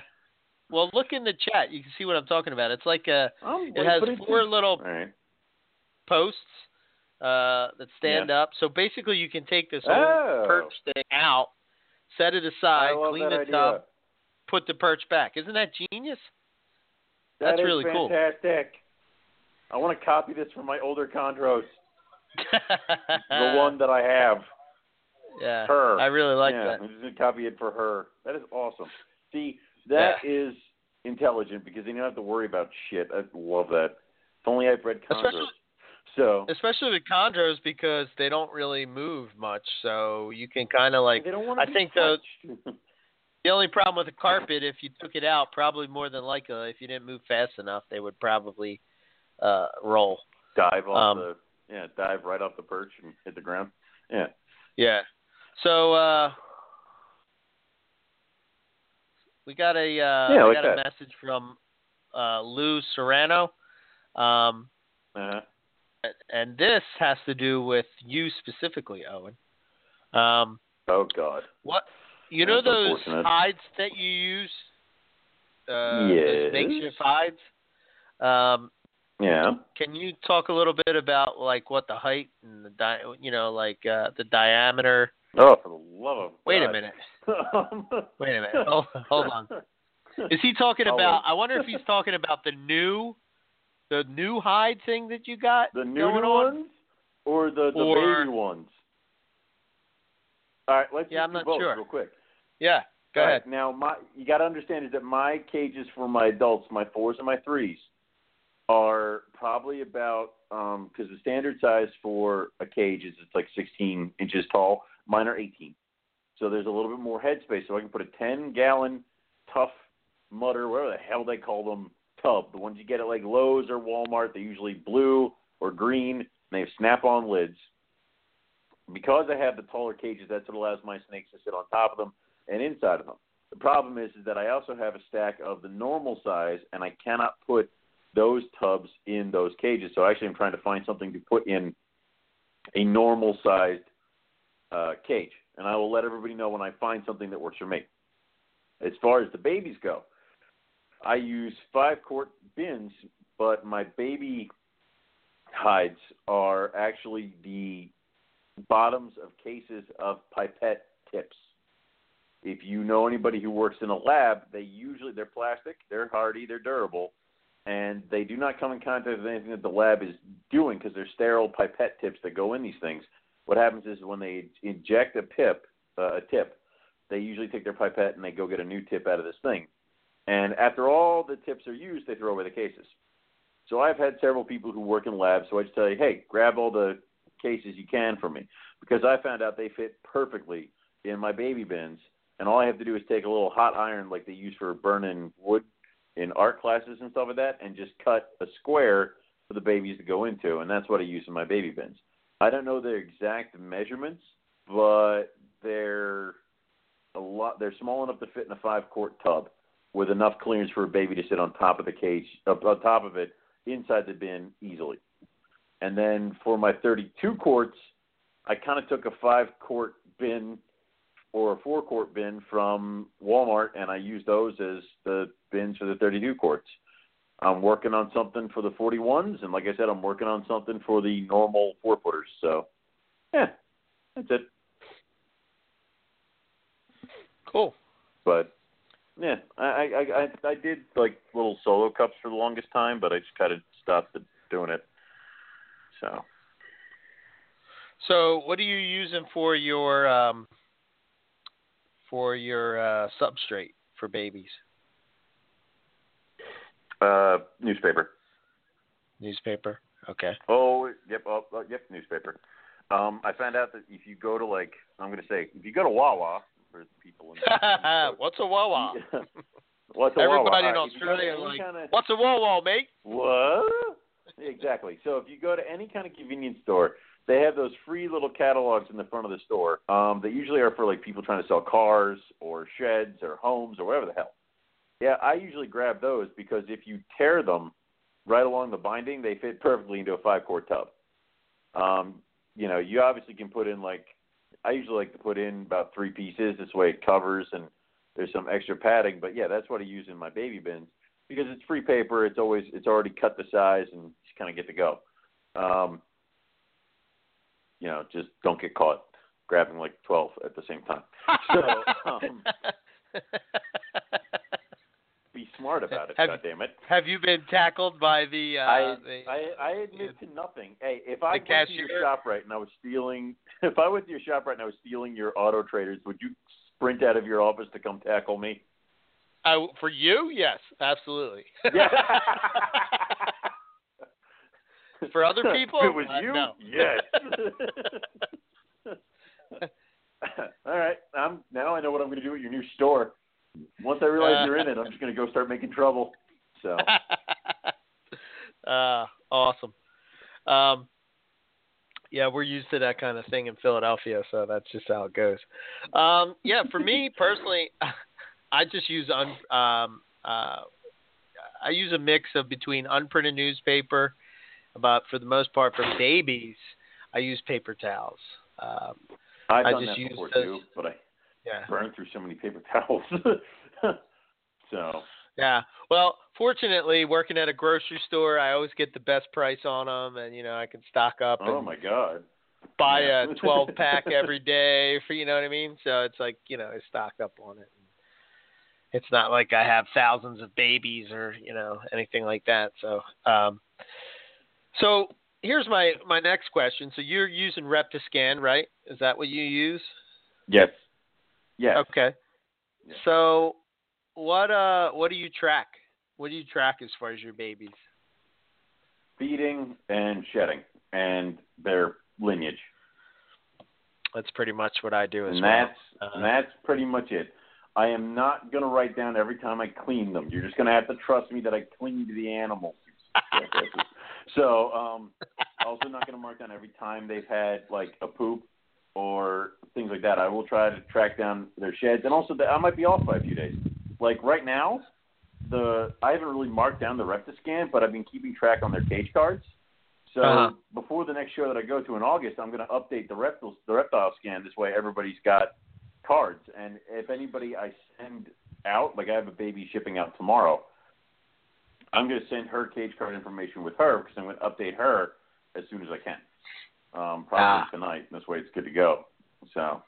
well, look in the chat. You can see what I'm talking about. It's like a I'm, it has four little All right. Posts uh, that stand up. So basically, you can take this Oh. perch thing out, set it aside, clean the idea. tub, put the perch back. Isn't that genius? That That's is really cool. fantastic. I want to copy this for my older chondros. the [LAUGHS] one that I have. Yeah, Her. I really like yeah, that. I'm just gonna copy it for her. That is awesome. See, that is intelligent because then you don't have to worry about shit. I love that. If only I bred chondros. Especially- so Especially with chondros because they don't really move much, so you can kind of like they don't want to I be think the- touched. [LAUGHS] The only problem with the carpet, if you took it out, probably more than likely, if you didn't move fast enough, they would probably uh, roll. dive off Um, the yeah, dive right off the perch and hit the ground. Yeah. Yeah. So uh, we got a uh, Yeah, we like got a message from uh, Lou Serrano, um, Uh-huh. And this has to do with you specifically, Owen. Um, Oh God. What you know That's those unfortunate. hides that you use? Uh, Yes. Makeshift hides. Um, Yeah. can you talk a little bit about like what the height and the di- you know like uh, the diameter? Oh, for the love of Wait a minute. [LAUGHS] Wait a minute. Hold, hold on. Is he talking about? I wonder if he's talking about the new, the new hide thing that you got. The new going on? ones or the, the Or- baby ones? All right, let's Yeah, just I'm not both sure. real quick. Yeah. Go All ahead. right, Now, my you got to understand is that my cages for my adults, my fours and my threes, are probably about um, because the standard size for a cage is it's like 16 inches tall. Mine are 18, so there's a little bit more headspace. So I can put a 10 gallon tough mutter, whatever the hell they call them, tub. The ones you get at like Lowe's or Walmart. They're usually blue or green. And they have snap-on lids. Because I have the taller cages, that's what allows my snakes to sit on top of them and inside of them. The problem is, is that I also have a stack of the normal size, and I cannot put those tubs in those cages. So actually, I'm trying to find something to put in a normal sized uh, cage, and I will let everybody know when I find something that works for me. As far as the babies go, I use five quart bins, but my baby hides are actually the bottoms of cases of pipette tips. If you know anybody who works in a lab, they usually they're plastic, they're hardy, they're durable, and they do not come in contact with anything that the lab is doing because they're sterile pipette tips that go in these things. What happens is when they inject a pip, uh, a tip, they usually take their pipette and they go get a new tip out of this thing. And after all the tips are used, they throw away the cases. So I've had several people who work in labs, so I just tell you, hey, grab all the cases you can for me because I found out they fit perfectly in my baby bins. And all I have to do is take a little hot iron like they use for burning wood in art classes and stuff like that, and just cut a square for the babies to go into, and that's what I use in my baby bins. I don't know their exact measurements, but they're a lot. They're small enough to fit in a five quart tub with enough clearance for a baby to sit on top of the cage, up on top of it, inside the bin easily. And then for my 32 quarts, I kind of took a five quart bin or a four quart bin from Walmart, and I use those as the bins for the 32 quarts. I'm working on something for the 41s, and like I said, I'm working on something for the normal four footers. So, yeah, that's it. Cool. But yeah, I I I, I did like little solo cups for the longest time, but I just kind of stopped doing it. So. So, what are you using for your um, for your uh, substrate for babies? Uh, newspaper. Newspaper. Okay. Oh, yep. Oh, oh, yep. Newspaper. Um, I found out that if you go to like, I'm going to say, if you go to Wawa for people in [LAUGHS] what's a Wawa? [LAUGHS] what's a Everybody Wawa? in All right, if you go to Australia any like, kinda- what's a Wawa, mate? What? Exactly. So if you go to any kind of convenience store, they have those free little catalogs in the front of the store. Um, that usually are for like people trying to sell cars or sheds or homes or whatever the hell. Yeah, I usually grab those because if you tear them right along the binding, they fit perfectly into a five quart tub. Um, you know, you obviously can put in like I usually like to put in about three pieces. This way it covers and there's some extra padding. But yeah, that's what I use in my baby bins because it's free paper. It's always it's already cut the size and just kind of get to go. Um, you know, just don't get caught grabbing like twelve at the same time. So um, [LAUGHS] smart about it. Have- God damn it. Have you been tackled by the? Uh, I, the I I admit to nothing. Hey, if I the went to your cashier? shop right and I was stealing, [LAUGHS] if I went to your shop right and I was stealing your auto traders, would you sprint out of your office to come tackle me? I, for you, yes, absolutely. Yeah. [LAUGHS] For other people, [LAUGHS] if it was uh, you, no. yes. All right, I'm now I know what I'm going to do at your new store. Once I realize you're in it, I'm just going to go start making trouble. So [LAUGHS] uh, awesome. Um, yeah, we're used to that kind of thing in Philadelphia, so that's just how it goes. Um, yeah, for me personally, [LAUGHS] I just use un, um, uh, I use a mix of between unprinted newspaper, but for the most part, for babies, I use paper towels. Um, I've I done just that use before those- too, but I yeah. burned through so many paper [LAUGHS] towels. so Yeah. Well, fortunately, working at a grocery store, I always get the best price on them, and you know I can stock up oh my god. buy Yeah. a [LAUGHS] 12 pack every day for you know what I mean. So it's like you know I stock up on it. It's not like I have thousands of babies or you know anything like that. So, um, so here's my my next question. So you're using Reptiscan, right? Is that what you use? Yes. Yes. Okay. Yeah. So what uh what do you track? What do you track as far as your babies? Feeding and shedding and their lineage. That's pretty much what I do as and well. that's Uh, and that's pretty much it. I am not gonna write down every time I clean them. You're just gonna have to trust me that I cleaned the animals. [LAUGHS] so um also not gonna mark down every time they've had like a poop or things like that, I will try to track down their sheds, and also that I might be off by a few days. Like right now, the I haven't really marked down the Reptiscan, but I've been keeping track on their cage cards. So Uh-huh. before the next show that I go to in August, I'm going to update the reptiles, the reptile scan. This way, everybody's got cards, and if anybody I send out, like I have a baby shipping out tomorrow, I'm going to send her cage card information with her because I'm going to update her as soon as I can. Um, probably Ah. tonight. This way, it's good to go. So,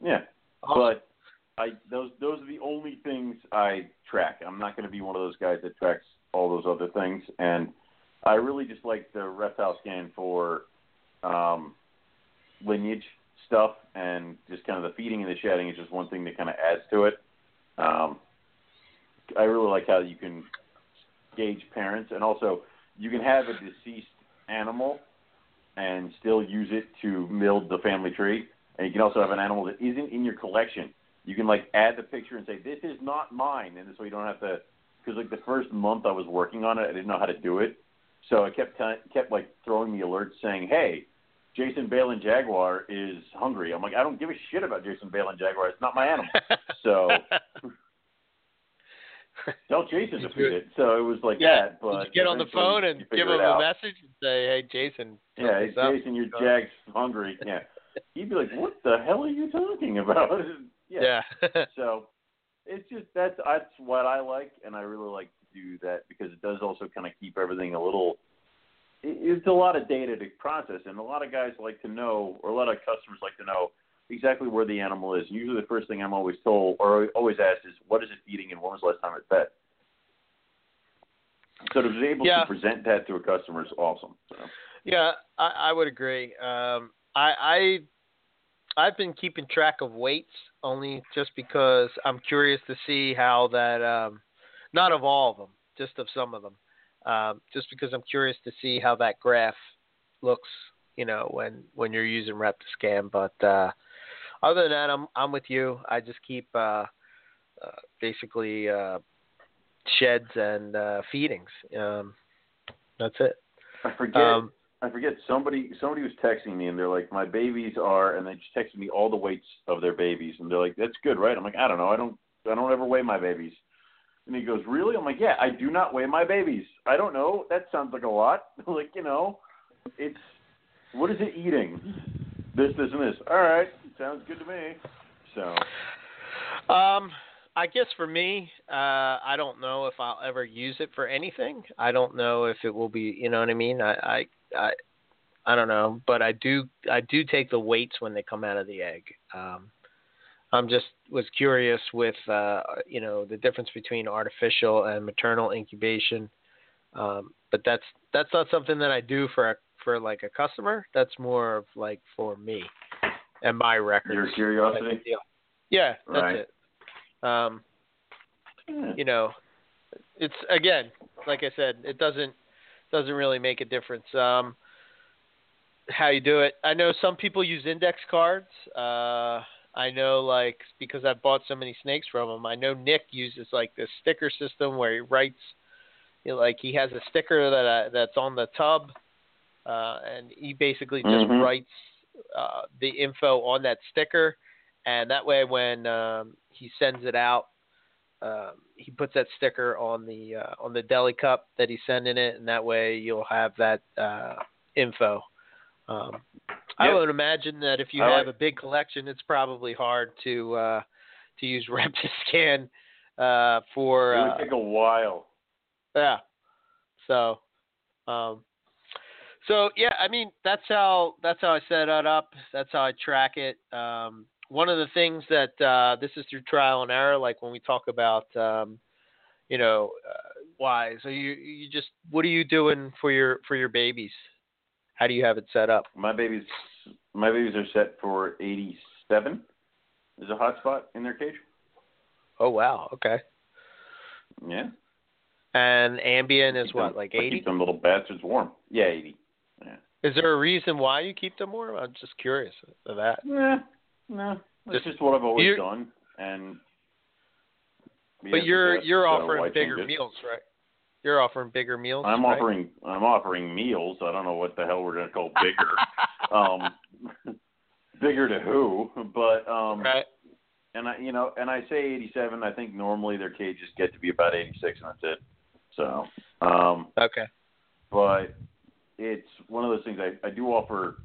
yeah. Awesome. But I those those are the only things I track. I'm not going to be one of those guys that tracks all those other things. And I really just like the reptile scan for um, lineage stuff and just kind of the feeding and the shedding is just one thing that kind of adds to it. Um, I really like how you can gauge parents, and also you can have a deceased animal and still use it to build the family tree. And you can also have an animal that isn't in your collection. You can like add the picture and say this is not mine, and this way you don't have to. Because like the first month I was working on it, I didn't know how to do it, so I kept t- kept like throwing the alerts saying, "Hey, Jason Balin Jaguar is hungry." I'm like, I don't give a shit about Jason Balin Jaguar. It's not my animal. [LAUGHS] So [LAUGHS] tell Jason to feed it. So it was like yeah. that. But you get on the phone and give him a message and say, "Hey, Jason, Yeah, look hey, this up." Jason, your Jag's hungry. Yeah. He'd be like, "What the hell are you talking [LAUGHS] about?" yeah. Yeah. [LAUGHS] So it's just that's that's what I like, and I really like to do that because it does also kind of keep everything a little. it- It's a lot of data to process, and a lot of guys like to know, or a lot of customers like to know exactly where the animal is. Usually, the first thing I'm always told or always asked is, "What is it eating, and when was the last time it fed?" So to be able Yeah. to present that to a customer is awesome. So. Yeah, I, I would agree. Um, I, I I've been keeping track of weights only just because I'm curious to see how that. Um, not of all of them, just of some of them. Um, just because I'm curious to see how that graph looks. You know, when when you're using Reptiscan. But uh, other than that, I'm I'm with you. I just keep uh, uh, basically uh, sheds and uh, feedings. Um, that's it. I forget. Um, I forget somebody somebody was texting me and they're like, my babies are, and they just texted me all the weights of their babies, and they're like, that's good, right? I'm like, I don't know, I don't I don't ever weigh my babies. And he goes, really? I'm like, yeah, I do not weigh my babies. I don't know. That sounds like a lot. [LAUGHS] like you know, it's what is it eating? This, this, and this. All right, sounds good to me. So Um, I guess for me, uh, I don't know if I'll ever use it for anything. I don't know if it will be, you know what I mean? I, I, I, I don't know, but I do, I do take the weights when they come out of the egg. Um, I'm just was curious with, uh, you know, the difference between artificial and maternal incubation. Um, but that's that's not something that I do for a, for like a customer. That's more of like for me and my records. your curiosity. Yeah, that's Right. it. Um, Yeah. you know, it's again, like I said, it doesn't doesn't really make a difference. Um, how you do it. I know some people use index cards. Uh, I know, like, because I've bought so many snakes from him. I know Nick uses like this sticker system where he writes, you know, like he has a sticker that I, that's on the tub, uh, and he basically just Mhm. writes uh, the info on that sticker, and that way when um, he sends it out, um, he puts that sticker on the uh, on the deli cup that he's sending it, and that way you'll have that uh, info. Um, I would imagine that if you I have like- a big collection, it's probably hard to uh, to use [LAUGHS] Reptiscan uh, for it would uh, take a while. yeah. So, um, so yeah, I mean that's how that's how I set it up. That's how I track it. Um, one of the things that uh, this is through trial and error. Like when we talk about, um, you know, uh, why. So you you just what are you doing for your for your babies? How do you have it set up? My babies, my babies are set for 87. There's a hot spot in their cage. Oh wow, okay. Yeah. And ambient is what like I eighty? Keep them little bastards warm. Yeah, 80. Yeah. Is there a reason why you keep them warm? I'm just curious of that. Nah, no. it's Just- just what I've always you're- done, and. we But you're the best, you're offering why bigger change meals, right? You're offering bigger meals. I'm right? offering I'm offering meals. I don't know what the hell we're gonna call bigger. [LAUGHS] um, bigger to who, but um, Right. and I, you know, and I say 87. I think normally their cages get to be about 86, and that's it. So, um, Okay. but it's one of those things. I, I do offer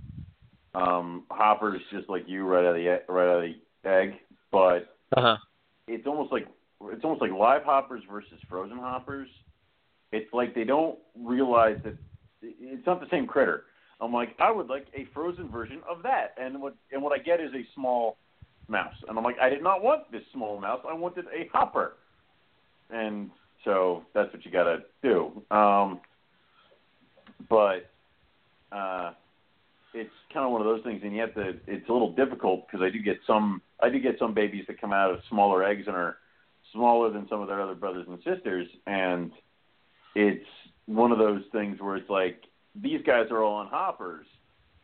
um, hoppers just like you right out of the right out of the egg, but Uh huh. it's almost like it's almost like live hoppers versus frozen hoppers. It's like they don't realize that it's not the same critter. I'm like, I would like a frozen version of that, and what and what I get is a small mouse, and I'm like, I did not want this small mouse. I wanted a hopper, and so that's what you got to do. Um, but uh, it's kind of one of those things, and you have to. It's a little difficult because I do get some. I do get some babies that come out of smaller eggs and are smaller than some of their other brothers and sisters, and it's one of those things where it's like these guys are all on hoppers,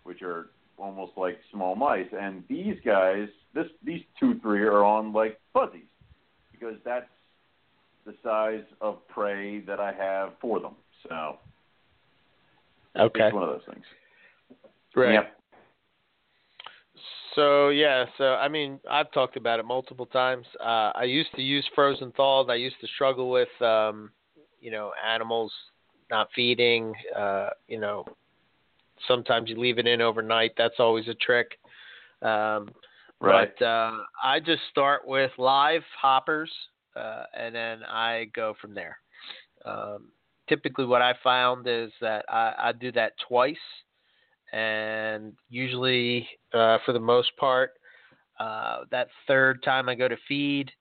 which are almost like small mice, and these guys, this these two three are on like fuzzies, because that's the size of prey that I have for them. So Okay. it's one of those things. Right. Yep. So yeah, so I mean, I've talked about it multiple times. Uh, I used to use frozen thawed. I used to struggle with, um, you know, animals not feeding. Uh, you know, sometimes you leave it in overnight. That's always a trick. Um, Right. But uh, I just start with live hoppers, uh, and then I go from there. Um, typically, what I found is that I, I do that twice, and usually, uh, for the most part, uh, that third time I go to feed,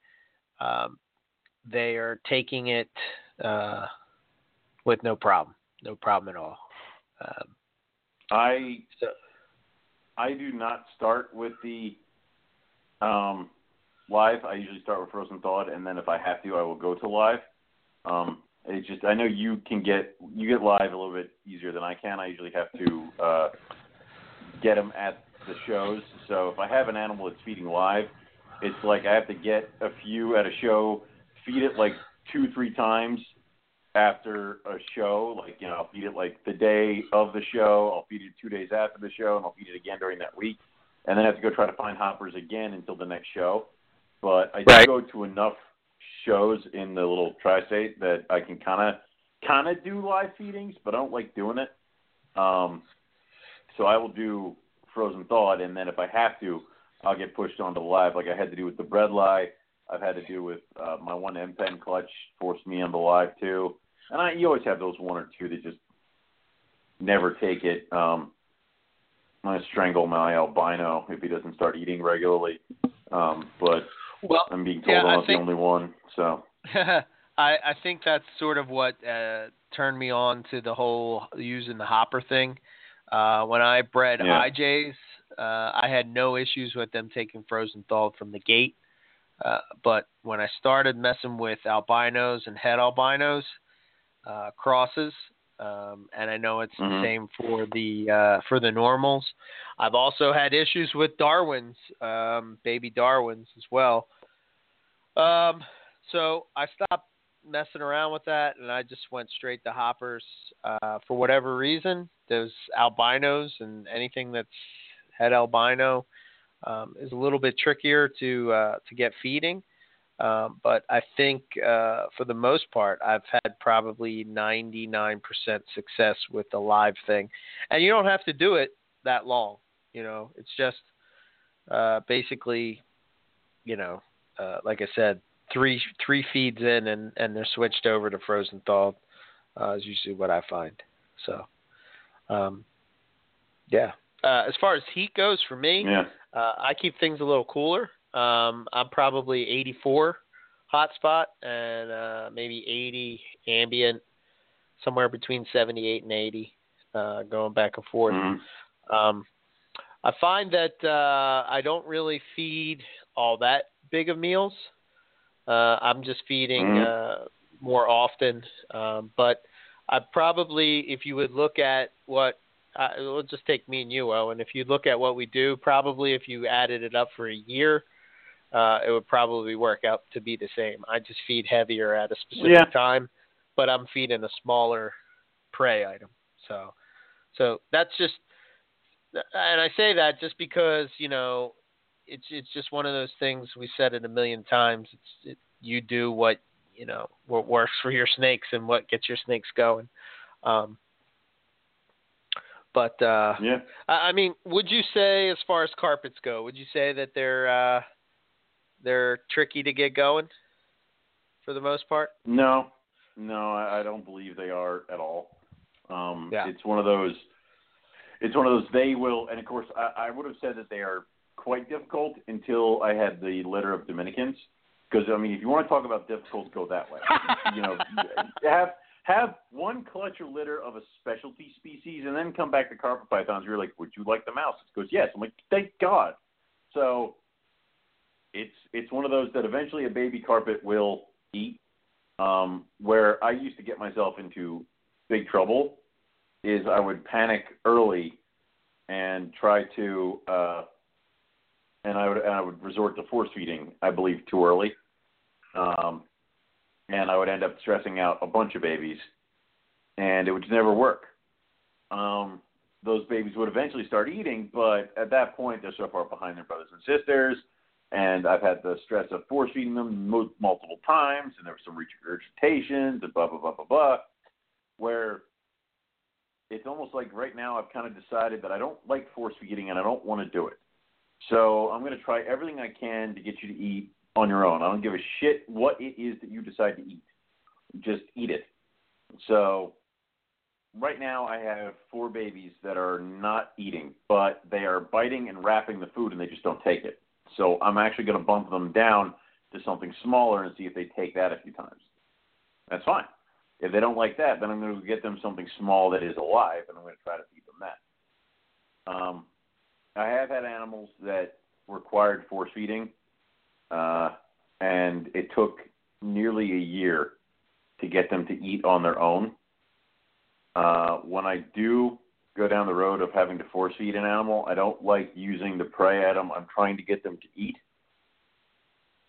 um, they are taking it uh, with no problem, no problem at all. Um, I so, I do not start with the um, live. I usually start with frozen thawed, and then if I have to, I will go to live. Um, it's just I know you can get you get live a little bit easier than I can. I usually have to uh, get them at the shows. So if I have an animal that's feeding live, it's like I have to get a few at a show, feed it like two three times after a show. Like you know, I'll feed it like the day of the show. I'll feed it two days after the show, and I'll feed it again during that week. And then I have to go try to find hoppers again until the next show. But I do Right. go to enough shows in the little tri-state that I can kind of kind of do live feedings, but I don't like doing it. Um, so I will do frozen thawed, and then if I have to, I'll get pushed onto live, like I had to do with the bredli. I've had to do with uh, my one M pen clutch forced me onto live too, and I you always have those one or two that just never take it. Um, I'm gonna strangle my albino if he doesn't start eating regularly. Um, but well, I'm being told Yeah, I'm I not think- the only one. So [LAUGHS] I I think that's sort of what uh, turned me on to the whole using the hopper thing. Uh, when I bred Yeah. IJs, uh, I had no issues with them taking frozen thawed from the gate. Uh, but when I started messing with albinos and het albinos uh, crosses, um, and I know it's the Mhm. same for the uh, for the normals. I've also had issues with Darwins, um, baby Darwins as well. Um, so I stopped messing around with that, and I just went straight to hoppers. Uh, for whatever reason, those albinos and anything that's het albino um, is a little bit trickier to uh, to get feeding. Um, but I think uh, for the most part, I've had probably 99% success with the live thing, and you don't have to do it that long. You know, it's just uh, basically, you know, uh, like I said, three three feeds in and and they're switched over to frozen thawed uh, is usually what I find. So, um, yeah. Uh, as far as heat goes, for me, yeah, uh, I keep things a little cooler. Um, I'm probably 84 hotspot and uh, maybe 80 ambient, somewhere between 78 and 80, uh, going back and forth. Mhm. Um, I find that uh, I don't really feed all that big of meals. Uh, I'm just feeding Mhm. uh, more often, um, but I probably, if you would look at what, uh, we'll just take me and you, Owen. If you look at what we do, probably if you added it up for a year, uh, it would probably work out to be the same. I just feed heavier at a specific Yeah. time, but I'm feeding a smaller prey item. So, so that's just and I say that just because you know it's it's just one of those things we said it a million times. It's it, you do what you know what works for your snakes and what gets your snakes going. Um, but uh, Yeah. I, I mean, would you say as far as carpets go, would you say that they're uh, they're tricky to get going for the most part? No, no, I, I don't believe they are at all. Um, Yeah. It's one of those. It's one of those. They will, and of course, I, I would have said that they are quite difficult until I had the litter of Dominicans. Because I mean, if you want to talk about difficult, go that way. [LAUGHS] you know, have have one clutch or litter of a specialty species, and then come back to carpet pythons. You're like, would you like the mouse? It goes, yes. I'm like, thank God. So it's it's one of those that eventually a baby carpet will eat. Um, where I used to get myself into big trouble is I would panic early and try to uh, and I would and I would resort to force feeding. I believe too early, um, and I would end up stressing out a bunch of babies, and it would never work. Um, those babies would eventually start eating, but at that point they're so far behind their brothers and sisters. And I've had the stress of force feeding them multiple times, and there were some regurgitations and blah blah blah blah blah. Where it's almost like right now I've kind of decided that I don't like force feeding and I don't want to do it. So I'm going to try everything I can to get you to eat on your own. I don't give a shit what it is that you decide to eat. Just eat it. So right now I have four babies that are not eating, but they are biting and wrapping the food and they just don't take it. So I'm actually going to bump them down to something smaller and see if they take that a few times. That's fine. If they don't like that, then I'm going to get them something small that is alive, and I'm going to try to feed them that. Um, I have had animals that required force feeding, uh, and it took nearly a year to get them to eat on their own. Uh, when I do go down the road of having to force feed an animal, I don't like using the prey item I'm trying to get them to eat.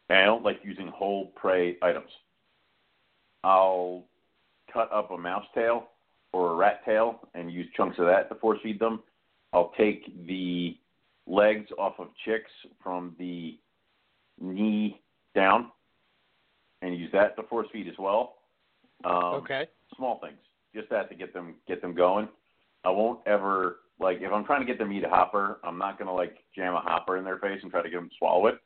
And I don't like using whole prey items. I'll cut up a mouse tail or a rat tail and use chunks of that to force feed them. I'll take the legs off of chicks from the knee down and use that to force feed as well. Um, okay. Small things, just that to get them get them going. I won't ever like if I'm trying to get them to eat a hopper, I'm not gonna like jam a hopper in their face and try to get them to swallow it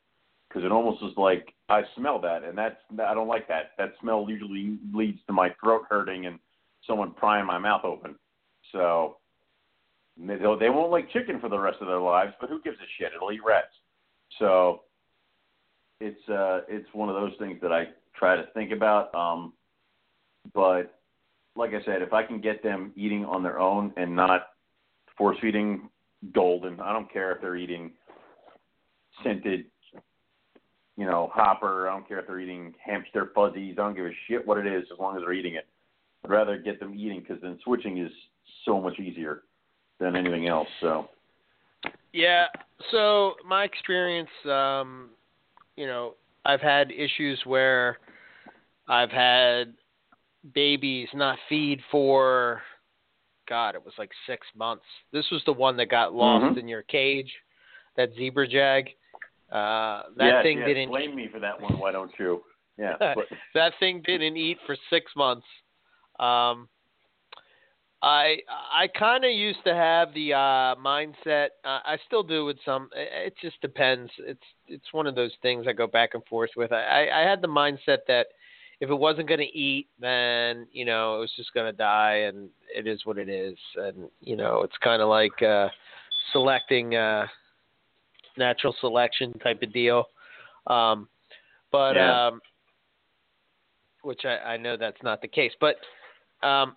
because it almost is like I smell that, and that's I don't like that. That smell usually leads to my throat hurting and someone prying my mouth open. So they they won't like chicken for the rest of their lives, but who gives a shit? It'll eat rats. So it's uh it's one of those things that I try to think about. Um, but like I said, if I can get them eating on their own and not force feeding golden, I don't care if they're eating scented you know, hopper. I don't care if they're eating hamster fuzzies. I don't give a shit what it is as long as they're eating it. I'd rather get them eating because then switching is so much easier than anything else. So Yeah. So my experience, um, you know, I've had issues where I've had babies not feed for, God, it was like six months. This was the one that got lost Mhm. in your cage, that zebra jag. Uh, that yes, thing yes, didn't blame me for that one. Why don't you? Yeah. [LAUGHS] That thing didn't eat for six months. Um, I I kind of used to have the uh, mindset. Uh, I still do with some. It it just depends. It's it's one of those things I go back and forth with. I, I had the mindset that if it wasn't going to eat, then you know it was just going to die, and it is what it is. And you know it's kind of like uh, selecting uh, natural selection type of deal. Um, but Yeah. um, which I, I know that's not the case. But um,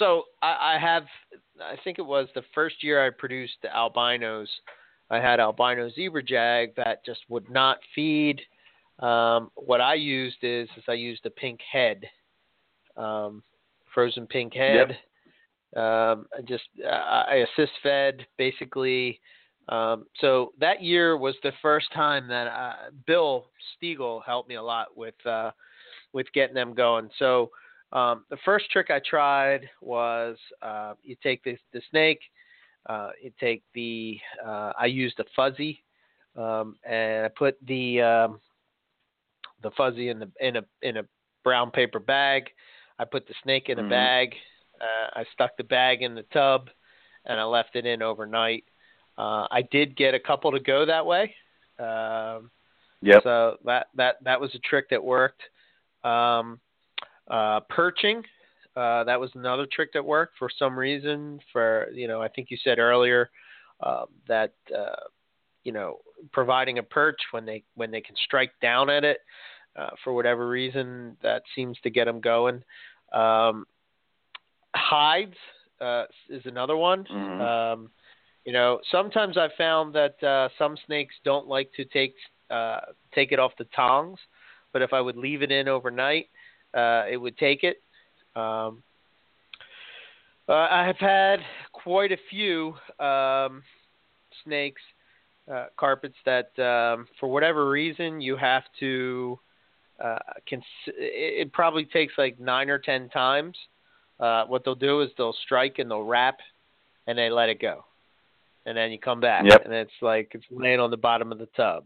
so I, I have, I think it was the first year I produced the albinos. I had albino zebra jag that just would not feed. Um, what I used is, is I used a pink head, um, frozen pink head. Um, I just I I assist fed basically. Um, so that year was the first time that uh, Bill Stiegel helped me a lot with uh, with getting them going. So um, the first trick I tried was uh, you take the, the snake, Uh, you take the uh, I used a fuzzy, um, and I put the um, the fuzzy in the in a in a brown paper bag. I put the snake in a Mhm. bag. Uh, I stuck the bag in the tub, and I left it in overnight. Uh, I did get a couple to go that way. Um, Yep. so that that that was a trick that worked. Um, uh, perching, uh, that was another trick that worked for some reason. For you know, I think you said earlier uh, that uh, you know providing a perch when they when they can strike down at it uh, for whatever reason that seems to get them going. Um, hides uh, is another one. Mhm. Um, you know, sometimes I've found that uh, some snakes don't like to take uh, take it off the tongs, but if I would leave it in overnight, uh, it would take it. Um, uh, I have had quite a few um, snakes, uh, carpets that, um, for whatever reason, you have to. Uh, cons- it it probably takes like nine or ten times. Uh, what they'll do is they'll strike and they'll wrap, and they let it go, and then you come back, Yep. and it's like it's laying on the bottom of the tub.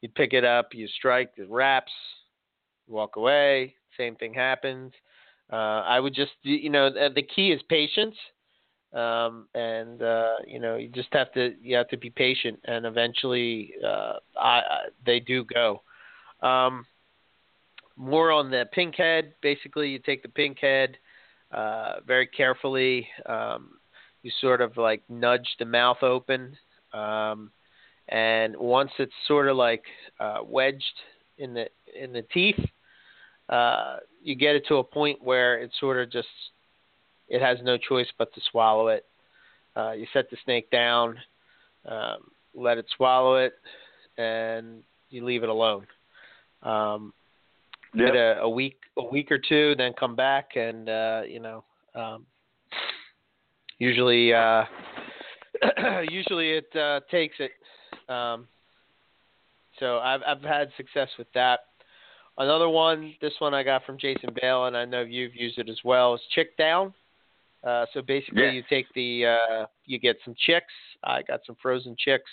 You pick it up, you strike, it wraps, you walk away. Same thing happens. Uh, I would just, you know, the the key is patience, um, and uh, you know, you just have to you have to be patient, and eventually, uh, I, I they do go. Um, more on the pink head. Basically, you take the pink head uh, very carefully. Um, you sort of like nudge the mouth open, um, and once it's sort of like uh, wedged in the in the teeth, uh, you get it to a point where it sort of just it has no choice but to swallow it. Uh, you set the snake down, um, let it swallow it, and you leave it alone. Um, Yep. Get a, a week, a week or two, then come back, and uh, you know, um, usually, uh, [CLEARS THROAT] usually it uh, takes it. Um, so I've I've had success with that. Another one, this one I got from Jason Bale, and I know you've used it as well. Is chick down. Uh, so basically, Yeah. you take the uh, you get some chicks. I got some frozen chicks.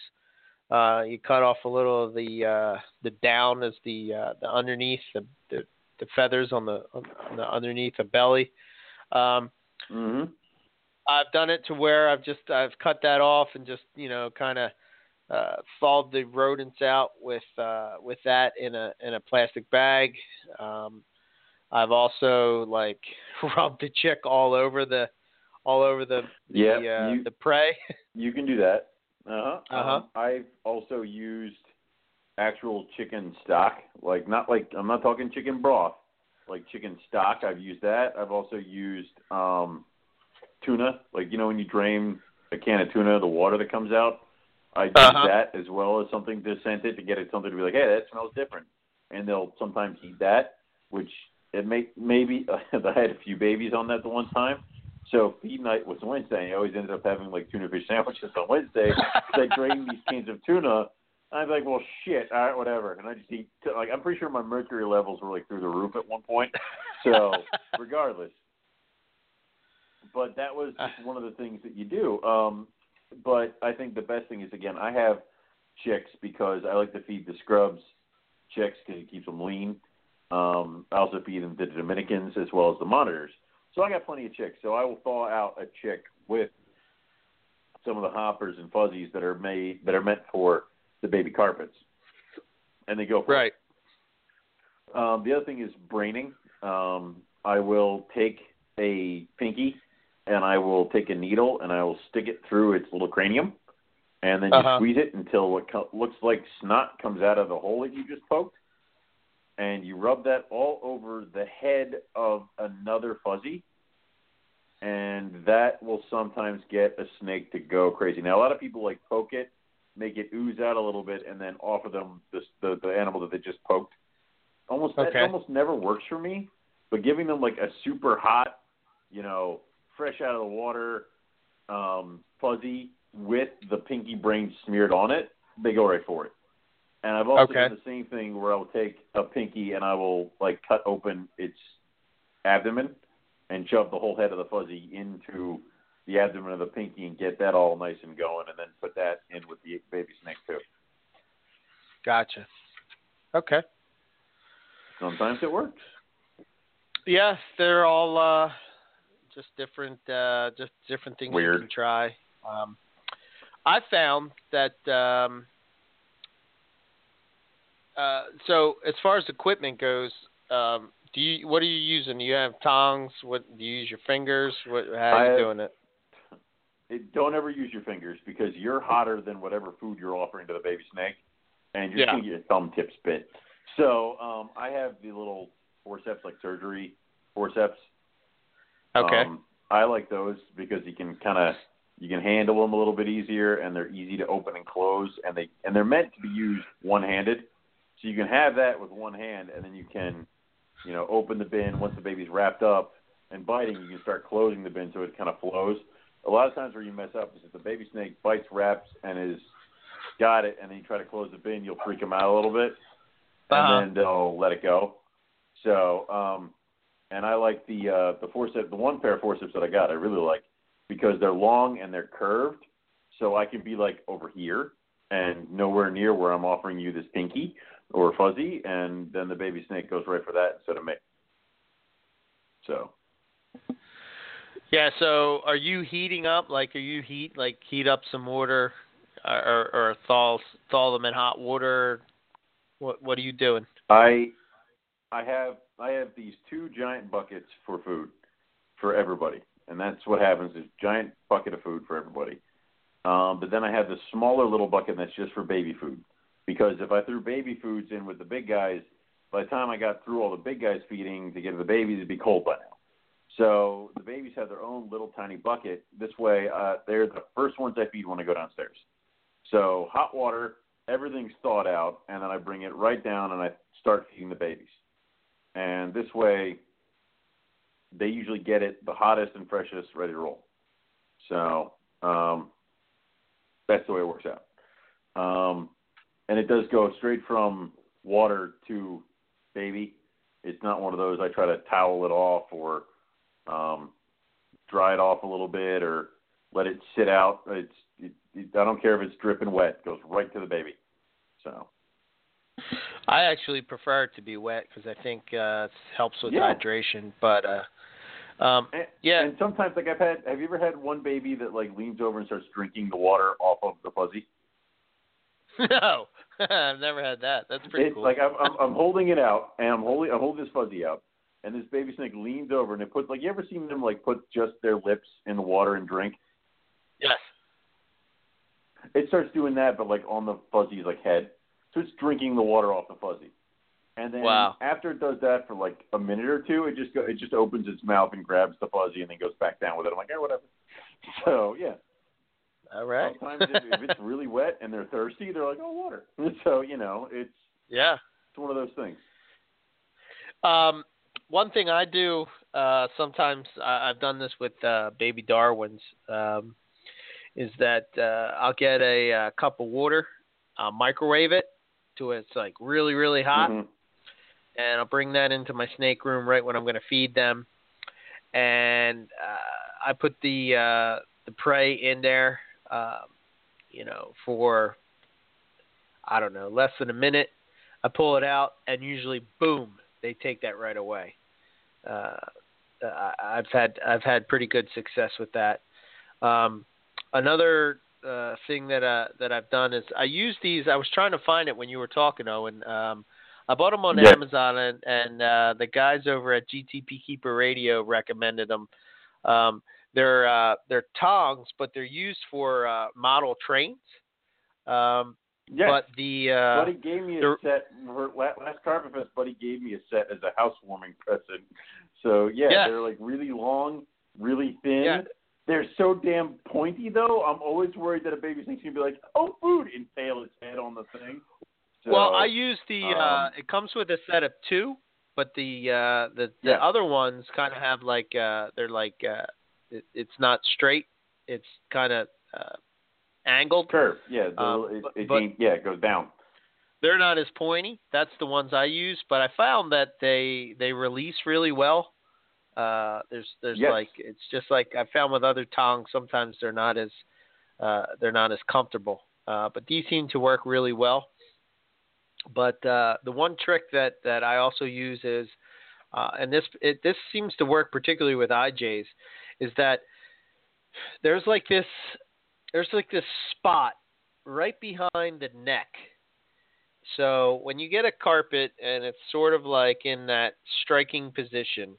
Uh, you cut off a little of the uh, the down as the uh, the underneath the, the the feathers on the on the underneath the belly. Um, Mhm. I've done it to where I've just I've cut that off and just you know kind of uh, thawed the rodents out with uh, with that in a in a plastic bag. Um, I've also like [LAUGHS] rubbed the chick all over the all over the the, Yeah, uh, you- the prey. You can do that. Uh huh. Uh-huh. I've also used actual chicken stock, like not like I'm not talking chicken broth, like chicken stock. I've used that. I've also used um, tuna, like you know when you drain a can of tuna, the water that comes out. I use Uh-huh. that as well as something to scent it to get it something to be like, hey, that smells different, and they'll sometimes eat that, which it may maybe [LAUGHS] I had a few babies on that the one time. So feed night was Wednesday. And I always ended up having like tuna fish sandwiches on Wednesday. so I drained these cans of tuna. I was like, well, shit, all right, whatever. And I just eat. Like, I'm pretty sure my mercury levels were like through the roof at one point. So, [LAUGHS] regardless. But that was one of the things that you do. Um, but I think the best thing is again, I have chicks because I like to feed the scrubs chicks because it keeps them lean. Um, I also feed them to the Dominicans as well as the monitors. So I got plenty of chicks. So I will thaw out a chick with some of the hoppers and fuzzies that are made that are meant for the baby carpets, and they go for it. right. Um, the other thing is braining. Um, I will take a pinky and I will take a needle and I will stick it through its little cranium, and then you Uh-huh. squeeze it until what co- looks like snot comes out of the hole that you just poked, and you rub that all over the head of another fuzzy, and that will sometimes get a snake to go crazy. Now a lot of people like poke it, make it ooze out a little bit, and then offer them this, the the animal that they just poked. Almost that almost never works for me. But giving them like a super hot, you know, fresh out of the water, um, fuzzy with the pinky brain smeared on it, they go right for it. And I've also Okay. done the same thing where I will take a pinky and I will like cut open its abdomen and shove the whole head of the fuzzy into the abdomen of the pinky and get that all nice and going, and then put that in with the baby snake too. Gotcha. Okay. Sometimes it works. Yes, they're all uh, just different, uh, just different things Weird. you can try. Um, I found that um, uh, so as far as equipment goes, um, do you what are you using? Do you have tongs? What do you use your fingers? What how are you doing it? It, don't ever use your fingers because you're hotter than whatever food you're offering to the baby snake, and you're Yeah. going to get your thumb tips bit. So um, I have the little forceps, like surgery forceps. Okay. Um, I like those because you can kind of you can handle them a little bit easier, and they're easy to open and close, and they and they're meant to be used one-handed. So you can have that with one hand, and then you can, you know, open the bin once the baby's wrapped up and biting. You can start closing the bin so it kind of flows. A lot of times where you mess up is if the baby snake bites, wraps, and is got it, and then you try to close the bin, you'll freak them out a little bit, Uh-huh. and then they'll let it go. So, um, and I like the uh, the forceps, the one pair of forceps that I got. I really like because they're long and they're curved, so I can be like over here and nowhere near where I'm offering you this pinky or fuzzy, and then the baby snake goes right for that instead of me. So, Yeah. So, are you heating up? Like, are you heat like heat up some water, or or, thaw thaw them in hot water? What What are you doing? I I have I have these two giant buckets for food for everybody, and that's what happens is giant bucket of food for everybody. Um, but then I have this smaller little bucket that's just for baby food, because if I threw baby foods in with the big guys, by the time I got through all the big guys feeding to to the babies, it'd be cold by now. So the babies have their own little tiny bucket. This way, uh, they're the first ones I feed when I go downstairs. So hot water, everything's thawed out, and then I bring it right down and I start feeding the babies. And this way, they usually get it the hottest and freshest, ready to roll. So um, that's the way it works out. Um, and it does go straight from water to baby. It's not one of those I try to towel it off or um, dry it off a little bit or let it sit out. It's it, it, I don't care if it's dripping wet; it goes right to the baby. So I actually prefer it to be wet because I think uh, it helps with Yeah. hydration. But uh, um, and, yeah, and sometimes like I've had. Have you ever had one baby that like leans over and starts drinking the water off of the fuzzy? [LAUGHS] no, I've [LAUGHS] never had that. That's pretty it's cool. like I'm, I'm I'm holding it out and I'm holding I'm holding this fuzzy out, and this baby snake leans over and it puts like you ever seen them like put just their lips in the water and drink? yes. It starts doing that, but like on the fuzzy's like head, so it's drinking the water off the fuzzy. And then Wow. after it does that for like a minute or two, it just go, it just opens its mouth and grabs the fuzzy and then goes back down with it. I'm like, yeah, whatever. [LAUGHS] So yeah, All right. sometimes if, if it's really wet and they're thirsty, they're like, oh, water. [LAUGHS] So you know, it's yeah. it's one of those things. Um, one thing I do uh, sometimes I, I've done this with uh, baby Darwins um, is that uh, I'll get a, uh cup of water, I'll microwave it to it's like really really hot, Mhm. and I'll bring that into my snake room right when I'm going to feed them, and uh, I put the uh, the prey in there, um, you know, for I don't know less than a minute. I pull it out, and usually, boom, they take that right away. Uh, I, I've had I've had pretty good success with that. Um, another uh, thing that uh, that I've done is I use these. I was trying to find it when you were talking, Owen. Um, I bought them on Yeah. Amazon, and, and uh, the guys over at GTP Keeper Radio recommended them. Um, they're uh, they're tongs, but they're used for uh, model trains. Um, Yes. But the uh, Buddy gave me a the- set for la- last Carpet Fest. Buddy gave me a set as a housewarming present. So yeah, Yes. they're like really long, really thin. Yeah. They're so damn pointy though. I'm always worried that a baby snake's gonna be like, "Oh, food!" and fail its head on the thing. So, well, I use the. uh, um, it comes with a set of two, but the uh, the the Yeah. other ones kind of have like uh, they're like uh, it, it's not straight. It's kind of uh, angled. curve. Yeah, the, Um, it, it, but- yeah, it goes down. They're not as pointy. That's the ones I use, but I found that they they release really well. Uh, there's there's Yes. like it's just like I found with other tongs. Sometimes they're not as uh, they're not as comfortable. Uh, but these seem to work really well. But uh, the one trick that that I also use is, uh, and this it, this seems to work particularly with IJs, is that there's like this there's like this spot right behind the neck. So when you get a carpet and it's sort of like in that striking position,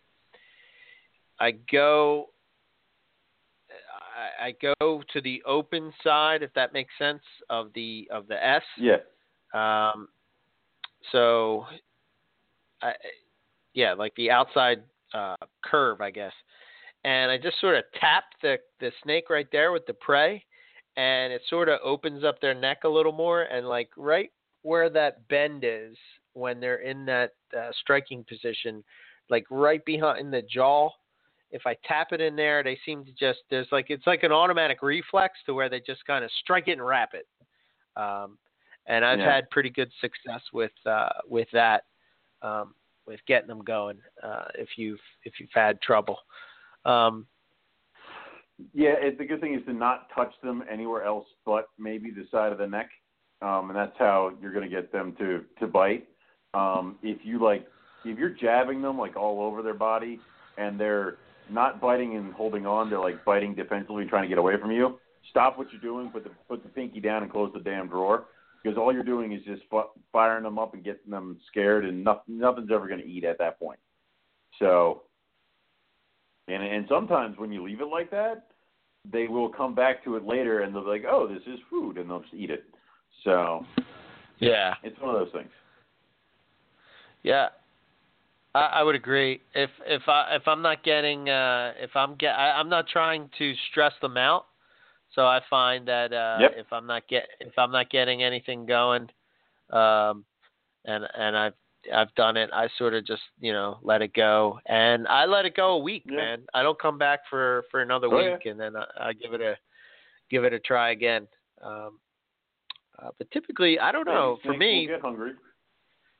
I go I, I go to the open side, if that makes sense, of the of the S. Yeah. Um, so, I, yeah, like the outside uh, curve, I guess. And I just sort of tap the the snake right there with the prey, and it sort of opens up their neck a little more, and like right where that bend is when they're in that uh, striking position, like right behind the jaw. If I tap it in there, they seem to just there's like it's like an automatic reflex to where they just kind of strike it and wrap it. Um, and I've Yeah. had pretty good success with uh, with that, um, with getting them going. Uh, if you've if you've had trouble, um, Yeah, it, the good thing is to not touch them anywhere else but maybe the side of the neck, um, and that's how you're going to get them to to bite. Um, if you like, if you're jabbing them like all over their body and they're not biting and holding on, they're like biting defensively, trying to get away from you. Stop what you're doing, put the put the pinky down, and close the damn drawer because all you're doing is just fi- firing them up and getting them scared, and nothing, nothing's ever going to eat at that point. So, and and sometimes when you leave it like that, they will come back to it later and they'll be like, "Oh, this is food," and they'll just eat it. So yeah, it's one of those things. yeah, I, I would agree. If if I if I'm not getting uh, if I'm get I, I'm not trying to stress them out, so I find that uh, Yep. if I'm not get if I'm not getting anything going, um, and and I've I've done it. I sort of just you know let it go, and I let it go a week, Yeah. man. I don't come back for for another Oh, week, and then I, I give it a give it a try again. Um, uh, but typically, I don't know. For me, get hungry.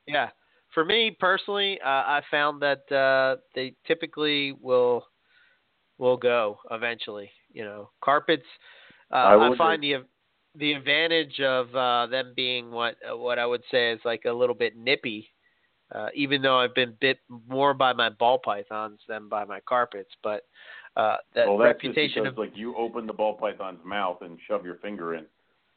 yeah, for me personally, uh, I found that uh, they typically will will go eventually. You know, carpets. Uh, I I, find the the advantage of uh, them being what what I would say is like a little bit nippy. Uh, even though I've been bit more by my ball pythons than by my carpets, but uh, that well, that's reputation because, like you open the ball python's mouth and shove your finger in.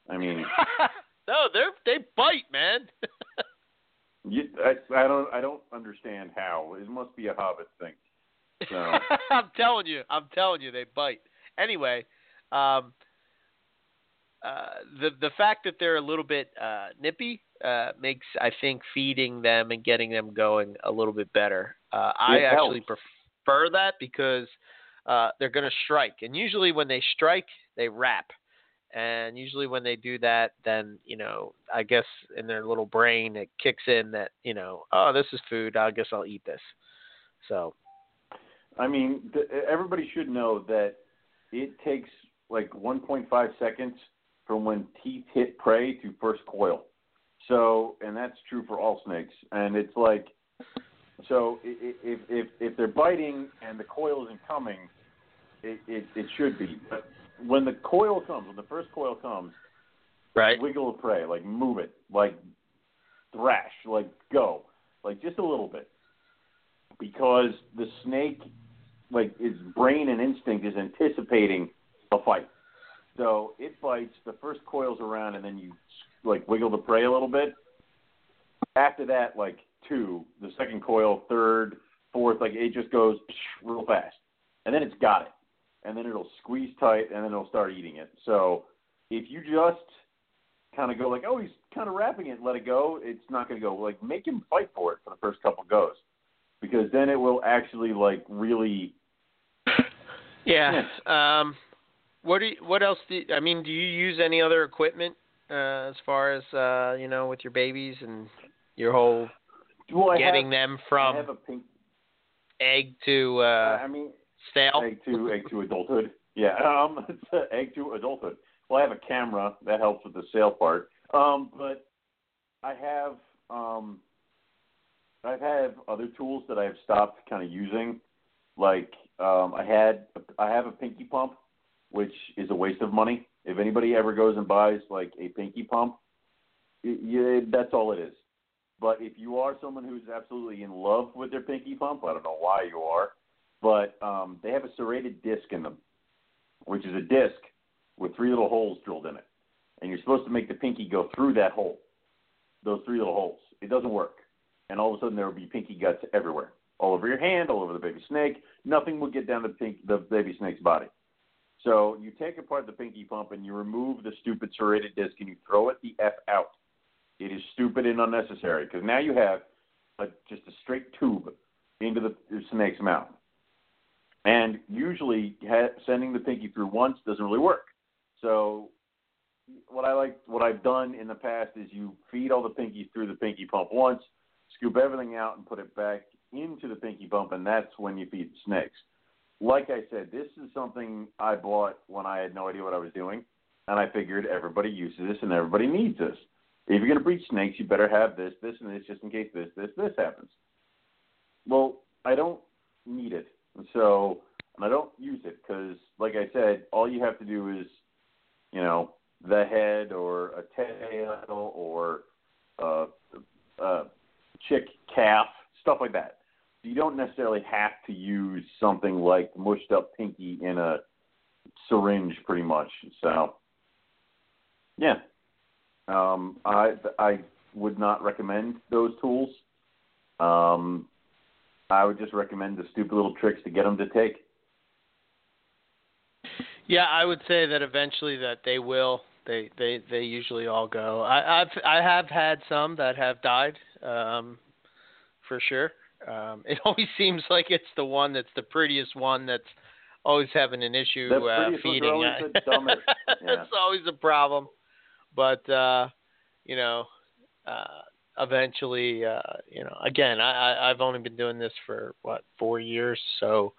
I mean, [LAUGHS] no, they're they bite, man. [LAUGHS] you, I, I don't I don't understand how. It must be a hobbit thing. So [LAUGHS] I'm telling you, I'm telling you, they bite. Anyway, um, uh, the the fact that they're a little bit uh, nippy uh, makes I think feeding them and getting them going a little bit better. Uh, I It actually prefer that because uh, they're going to strike, and usually when they strike, they wrap. And usually when they do that, then you know, I guess in their little brain it kicks in that you know, oh, this is food. I guess I'll eat this. So I mean, th- everybody should know that it takes like 1.5 seconds from when teeth hit prey to first coil. So, and that's true for all snakes. And it's like, so if if if they're biting and the coil isn't coming, it it, it should be. But when the coil comes, when the first coil comes, right. wiggle the prey, like move it, like thrash, like go, like just a little bit, because the snake, like its brain and instinct is anticipating a fight. So it bites. The first coils around, and then you like wiggle the prey a little bit. After that, like two, the second coil, third, fourth, like it just goes real fast, and then it's got it, and then it'll squeeze tight, and then it'll start eating it. So if you just kind of go like, oh, he's kind of wrapping it, let it go, it's not going to go. Like make him fight for it for the first couple goes, because then it will actually like really. Yeah. Um, what do you, what else do you, I mean? Do you use any other equipment uh, as far as uh, you know with your babies and your whole Well, getting have, them from have a pink. egg to uh, I mean, stale? egg to egg to adulthood. Yeah, [LAUGHS] um, it's uh, egg to adulthood. Well, I have a camera that helps with the sale part. Um, but I have um, I have other tools that I've stopped kind of using Like um, I had, I have a pinky pump, which is a waste of money. If anybody ever goes and buys like a pinky pump, it, yeah, that's all it is. But if you are someone who's absolutely in love with their pinky pump, I don't know why you are, but um, they have a serrated disc in them, which is a disc with three little holes drilled in it, and you're supposed to make the pinky go through that hole, those three little holes. It doesn't work, and all of a sudden there will be pinky guts everywhere, all over your hand, all over the baby snake. Nothing will get down the pink, the baby snake's body. So you take apart the pinky pump and you remove the stupid serrated disc and you throw it the f out. It is stupid and unnecessary because now you have a, just a straight tube into the, snake's mouth. And usually, ha- sending the pinky through once doesn't really work. So, what I like, what I've done in the past is you feed all the pinkies through the pinky pump once, scoop everything out, and put it back into the pinky pump, and that's when you feed the snakes. Like I said, this is something I bought when I had no idea what I was doing, and I figured everybody uses this and everybody needs this. If you're going to breed snakes, you better have this, this, and this, just in case this, this, this happens. Well, I don't need it, and so and I don't use it because, like I said, all you have to do is, you know, the head or a tail or a, a chick calf, stuff like that. You don't necessarily have to use something like mushed up pinky in a syringe, pretty much. So, yeah, um, I I would not recommend those tools. Um, I would just recommend the stupid little tricks to get them to take. Yeah, I would say that eventually that they will. They they they usually all go. I I've I have had some that have died, um, for sure. Um, [LAUGHS] it always seems like it's the one that's the prettiest one that's always having an issue The uh, prettiest ones are feeding. always. [LAUGHS] Yeah. That's always a problem. But uh, you know, uh, eventually, uh, you know, again, I, I I've only been doing this for what four years, so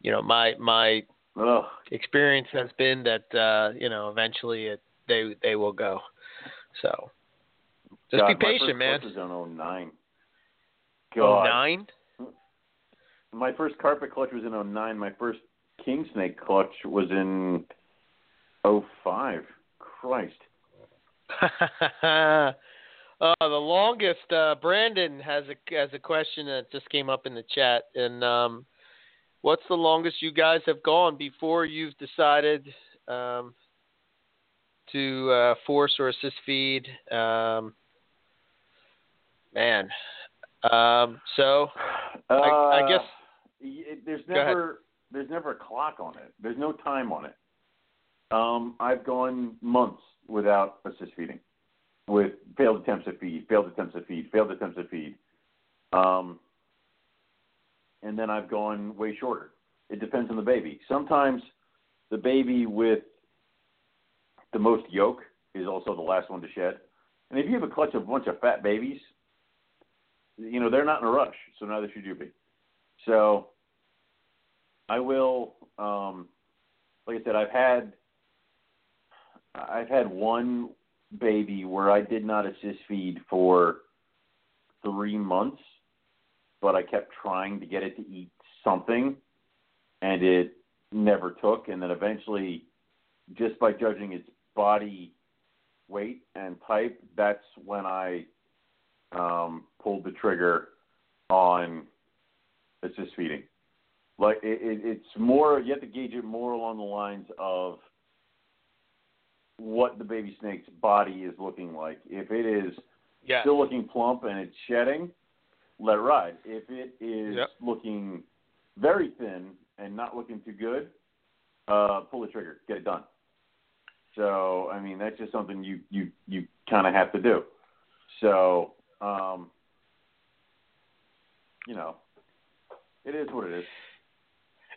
you know, my my Ugh. experience has been that uh, you know eventually it they they will go. So just God, be my patient, first man. was in 09. God. nine. My first carpet clutch was in 09. My first king snake clutch was in 05. Christ. [LAUGHS] uh, the longest. Uh, Brandon has a has a question that just came up in the chat, and um, what's the longest you guys have gone before you've decided um, to uh, force or assist feed? Um, man, um, so I, I Uh, guess it, there's never there's never a clock on it. There's no time on it. Um, I've gone months without assist feeding, with failed attempts at feed, failed attempts at feed, failed attempts at feed, um, and then I've gone way shorter. It depends on the baby. Sometimes the baby with the most yolk is also the last one to shed. And if you have a clutch of a bunch of fat babies, you know they're not in a rush, so neither should you be. So I will, um, like I said, I've had I've had one baby where I did not assist feed for three months, but I kept trying to get it to eat something, and it never took. And then eventually, just by judging its body weight and type, that's when I um, pulled the trigger on assist feeding. Like it, it, it's more, you have to gauge it more along the lines of what the baby snake's body is looking like. If it is yeah, still looking plump and it's shedding, let it ride. If it is Yep. looking very thin and not looking too good, uh, pull the trigger, get it done. So, I mean, that's just something you you you kind of have to do. So, um, you know, it is what it is.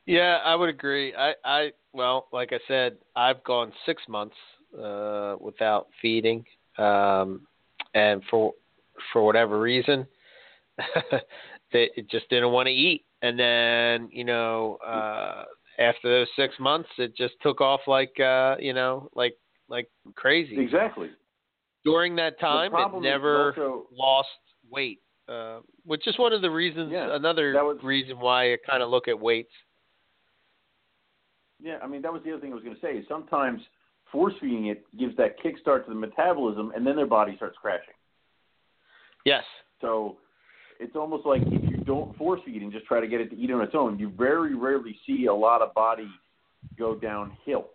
Yeah, I would agree. I, I well, like I said, I've gone six months uh, without feeding, um, and for for whatever reason, [LAUGHS] they just didn't want to eat. And then you know, uh, after those six months, it just took off like uh, you know, like like crazy. Exactly. During that time, it never also- lost weight uh, which is one of the reasons. Yeah, another was- reason why I kind of look at weights. Yeah, I mean that was the other thing I was going to say. Sometimes force feeding it gives that kickstart to the metabolism, and then their body starts crashing. Yes. So it's almost like if you don't force feed and just try to get it to eat on its own, you very rarely see a lot of body go downhill.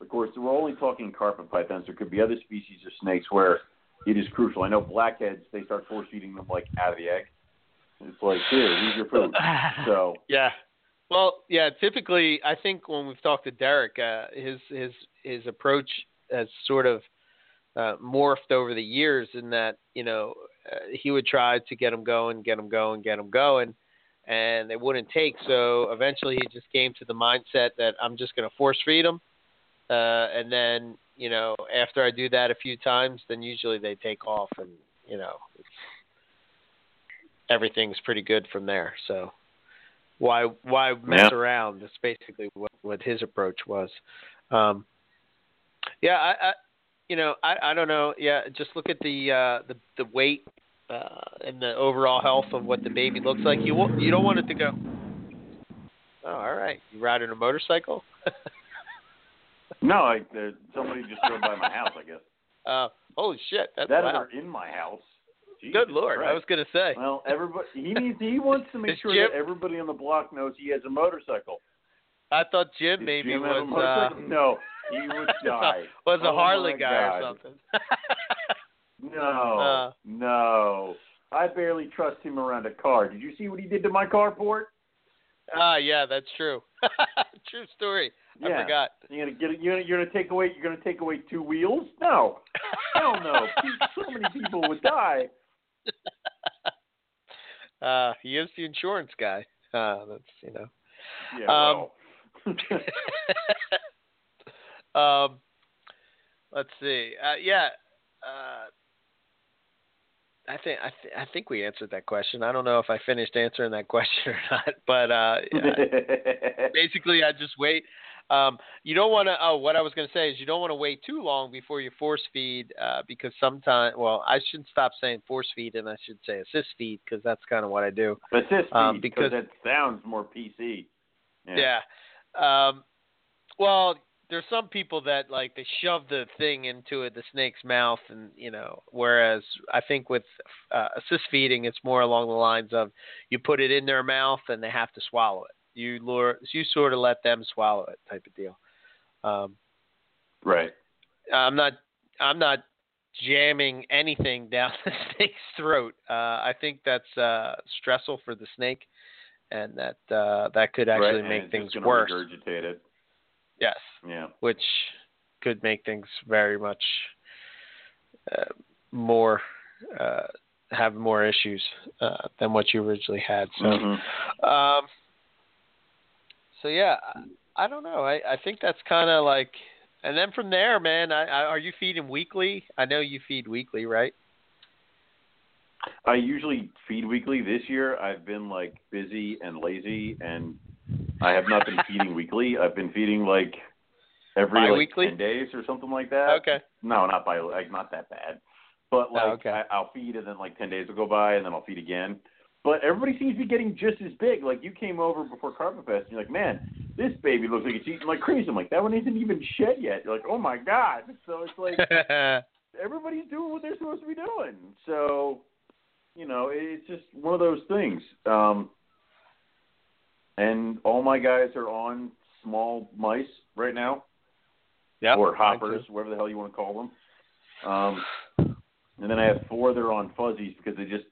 Of course, we're only talking carpet pythons. There could be other species of snakes where it is crucial. I know blackheads, they start force feeding them like out of the egg. It's like, here, use your food. [LAUGHS] So Yeah. Well, yeah. Typically, I think when we've talked to Derek, uh, his his his approach has sort of uh, morphed over the years in that you know uh, he would try to get them going, get them going, get them going, and they wouldn't take. So eventually, he just came to the mindset that I'm just going to force feed them, uh, and then you know after I do that a few times, then usually they take off, and you know it's, everything's pretty good from there. So why why mess Yeah. around? That's basically what what his approach was. Um, yeah, I, I you know I I don't know. Yeah, just look at the uh, the the weight uh, and the overall health of what the baby looks like. You won't, you don't want it to go. Oh, all right. You riding a motorcycle? [LAUGHS] no, I, there, somebody just drove by my house. I guess [LAUGHS] uh, holy shit! That's that loud. are in my house. Jesus Good lord! I was gonna say. Well, everybody he [LAUGHS] needs he wants to make sure Jim- that everybody on the block knows he has a motorcycle. I thought Jim Does maybe Jim was uh, no, he would [LAUGHS] die. was a Oh, Harley guy God. or something. No, Uh. no. I barely trust him around a car. Did you see what he did to my carport? Ah, yeah, that's true. [LAUGHS] true story. I Yeah. forgot. You're gonna get you're you're gonna take away you're gonna take away two wheels? No, hell no. so many people would die. [LAUGHS] Uh, he is the insurance guy. Uh, that's you know. Yeah. Um, well. [LAUGHS] um, let's see. Uh, yeah. Uh, I think I, th- I think we answered that question. I don't know if I finished answering that [LAUGHS] question or not, but uh, yeah, [LAUGHS] basically, I just wait. Um, you don't want to. Oh, what I was going to say is you don't want to wait too long before you force feed uh, because sometimes. Well, I should stop saying force feed and I should say assist feed because that's kind of what I do. Assist Um, feed, because- that sounds more PC. Yeah. Um, well, there's some people that like they shove the thing into it, the snake's mouth, and you know. Whereas I think with uh, assist feeding, it's more along the lines of you put it in their mouth and they have to swallow it. You lure, you sort of let them swallow it, type of deal. Um, Right. I'm not, I'm not jamming anything down [LAUGHS] the snake's throat. Uh, I think that's uh, stressful for the snake, and that uh, that could actually right. make things worse. Regurgitate it. Yes, Yeah. which could make things very much uh, more uh, have more issues uh, than what you originally had. So, Mhm. um, so yeah, I, I don't know. I, I think that's kind of like, and then from there, man, I, I, are you feeding weekly? I know you feed weekly, right? I usually feed weekly. This year, I've been like busy and lazy, and I have not been feeding weekly. I've been feeding like every like ten days or something like that. Okay. No, not by like not that bad, but like Oh, okay. I, I'll feed and then like ten days will go by and then I'll feed again. But everybody seems to be getting just as big. Like you came over before Carpet Fest and you're like, man, this baby looks like it's eating like crazy. I'm like, that one isn't even shed yet. You're like, oh my god. So it's like [LAUGHS] everybody's doing what they're supposed to be doing. So, you know, it's just one of those things. Um, and all my guys are on small mice right now, yeah. or hoppers, whatever the hell you want to call them. Um, and then I have four that are on fuzzies because they just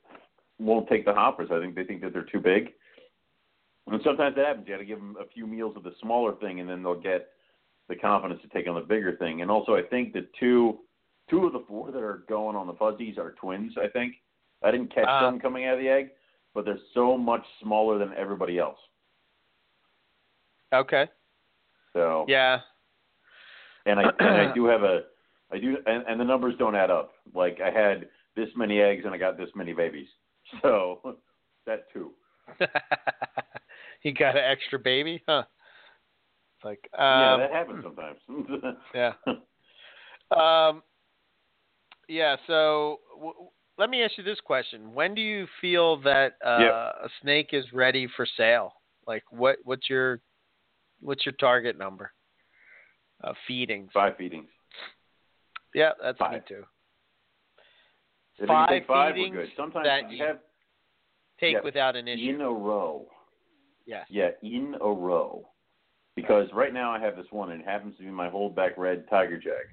won't take the hoppers. I think they think that they're too big. And sometimes that happens. You got to give them a few meals of the smaller thing, and then they'll get the confidence to take on the bigger thing. And also, I think the two two of the four that are going on the fuzzies are twins. I think I didn't catch Ah. them coming out of the egg, but they're so much smaller than everybody else. Okay. So Yeah. and I [CLEARS THROAT] and I do have a I do and, and the numbers don't add up. Like I had this many eggs and I got this many babies. [LAUGHS] So that too. [LAUGHS] you got an extra baby, huh? It's like yeah, um, that happens sometimes. [LAUGHS] Yeah. Um, yeah. So, w- let me ask you this question: When do you feel that uh, Yep. a snake is ready for sale? Like, what what's your what's your target number? Uh, feedings. Five feedings. Yeah, that's me too. If Five take five, feedings we're good. Sometimes that you have Take Yeah, without an issue. in a row. yes. Yeah, in a row. Because right now I have this one, and it happens to be my holdback red tiger jag,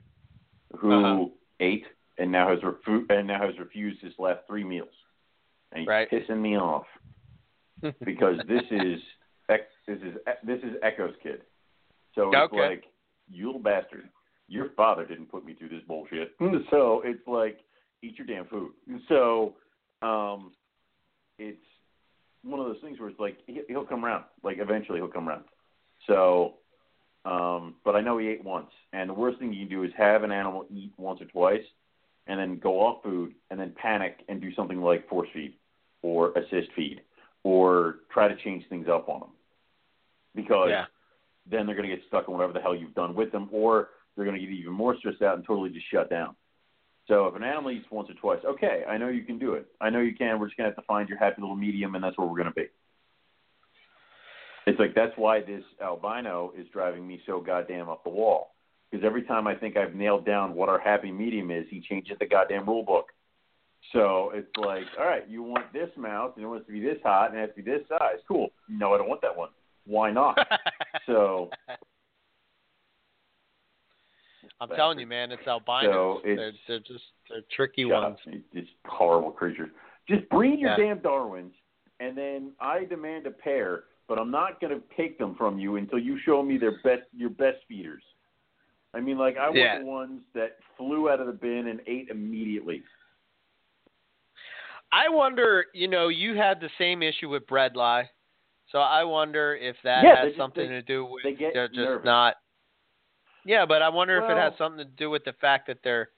who Uh-huh. ate and now has refu- and now has refused his last three meals, and he's Right. pissing me off [LAUGHS] because this is this is this is Echo's kid. So it's Okay. like you little bastard, your father didn't put me through this bullshit. [LAUGHS] So it's like eat your damn food. So um, it's one of those things where it's like he- he'll come around. Like eventually he'll come around. So, um, but I know he ate once, and the worst thing you can do is have an animal eat once or twice, and then go off food, and then panic and do something like force feed, or assist feed, or try to change things up on them, because Yeah. then they're going to get stuck in whatever the hell you've done with them, or they're going to get even more stressed out and totally just shut down. So if an animal eats once or twice, okay, I know you can do it. I know you can. We're just going to have to find your happy little medium, and that's where we're going to be. It's like that's why this albino is driving me so goddamn up the wall. Because every time I think I've nailed down what our happy medium is, he changes the goddamn rule book. So it's like, all right, you want this mouse, and it wants to be this hot, and it has to be this size. Cool. No, I don't want that one. Why not? [LAUGHS] so I'm telling you, man, it's albinos. So they're, it's- they're just they're tricky ones. up. It's horrible creatures. Just breed your Yeah. damn Darwins, and then I demand a pair, but I'm not going to take them from you until you show me their best, your best feeders. I mean, like I Yeah. want the ones that flew out of the bin and ate immediately. I wonder, you know, you had the same issue with bredli, so I wonder if that Yeah, has just- something they- to do with they get they're just nervous. not. Yeah, but I wonder if it has something to do with the fact that they're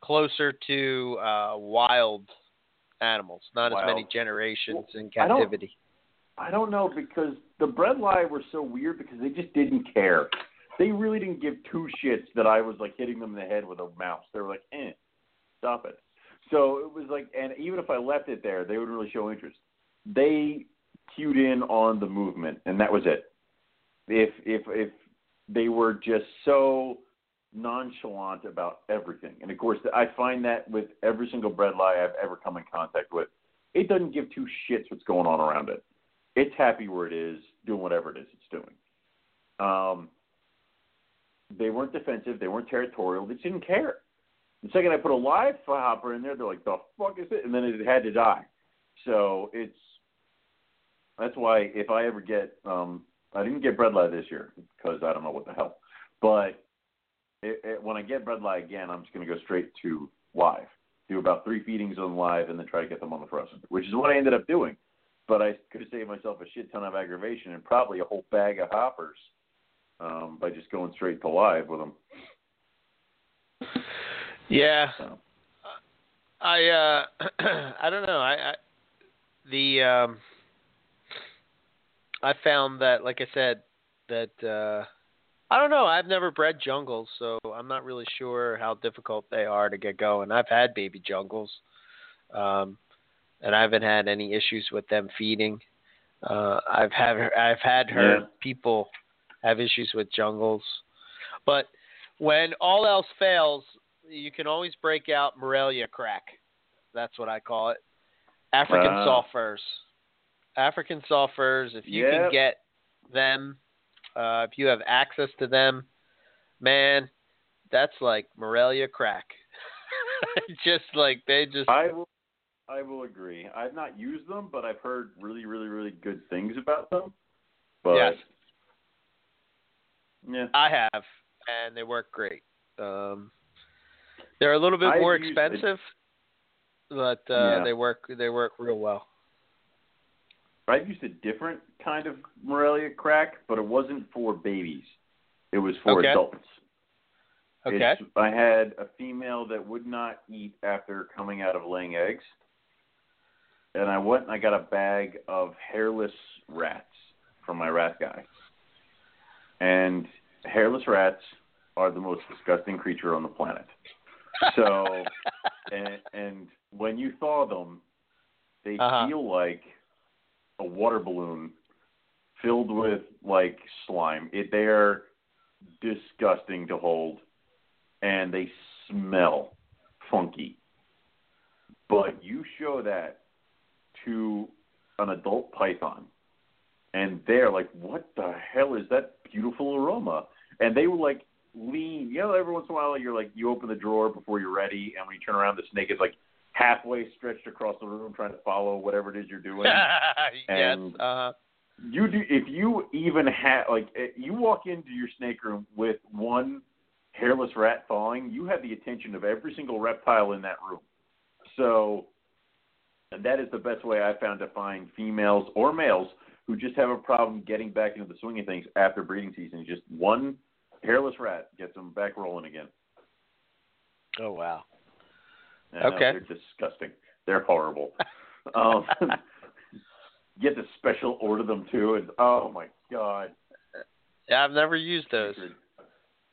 closer to uh, wild animals, not as many Wild. generations in I don't- captivity. I don't know because the bredli were so weird because they just didn't care. They really didn't give two shits that I was like hitting them in the head with a mouse. They were like, eh, stop it. So it was like, and even if I left it there, they would really show interest. They cued in on the movement, and that was it. If if if they were just so nonchalant about everything, and of course I find that with every single bredli I've ever come in contact with, it doesn't give two shits what's going on around it it's happy where it is, doing whatever it is it's doing. Um, they weren't defensive, they weren't territorial, they just didn't care. The second I put a live hopper in there, they're like, "The fuck is it?" And then it had to die. So it's that's why if I ever get, um, I didn't get bredli this year because I don't know what the hell, but it, it, when I get bredli again, I'm just going to go straight to live, do about three feedings on live, and then try to get them on the frozen, which is what I ended up doing but I could have saved myself a shit ton of aggravation and probably a whole bag of hoppers um, by just going straight to live with them. Yeah, So. I uh [CLEARS THROAT] I don't know. I, I the um I found that like I said that uh I don't know, I've never bred jungles, so I'm not really sure how difficult they are to get going. I've had baby jungles. Um and I haven't had any issues with them feeding. Uh I've had I've had heard Yeah. people have issues with jungles. But when all else fails, you can always break out Morelia crack. That's what I call it. African soft furs. African soft furs, if you Yep. can get them, uh, if you have access to them, man, that's like Morelia crack. [LAUGHS] just like they just I will, I will agree. I've not used them, but I've heard really, really, really good things about them. But Yes. yeah, I have, and they work great. Um, they're a little bit I've more expensive, but uh, Yeah. they work they work real well. I've used a different kind of Morelia crack, but it wasn't for babies. It was for Okay. adults. Okay. It's, I had a female that would not eat after coming out of laying eggs. And I went and I got a bag of hairless rats from my rat guy. And hairless rats are the most disgusting creature on the planet. So, [LAUGHS] and, and when you thaw them, they Uh-huh. feel like a water balloon filled with like slime. It they're disgusting to hold, and they smell funky. But you show that to an adult python, and they're like, "What the hell is that beautiful aroma?" And they were like lean. You know, every once in a while, you're like, you open the drawer before you're ready, and when you turn around, the snake is like halfway stretched across the room trying to follow whatever it is you're doing. [LAUGHS] yes. And- Uh, you do if you even have like eh, you walk into your snake room with one hairless rat thawing, you have the attention of every single reptile in that room. So and that is the best way I found to find females or males who just have a problem getting back into the swing of things after breeding season. Just one hairless rat gets them back rolling again. oh wow. I know, Okay. they're disgusting. They're horrible. [LAUGHS] um, you have to special order them too, and oh my god. Yeah, I've never used those.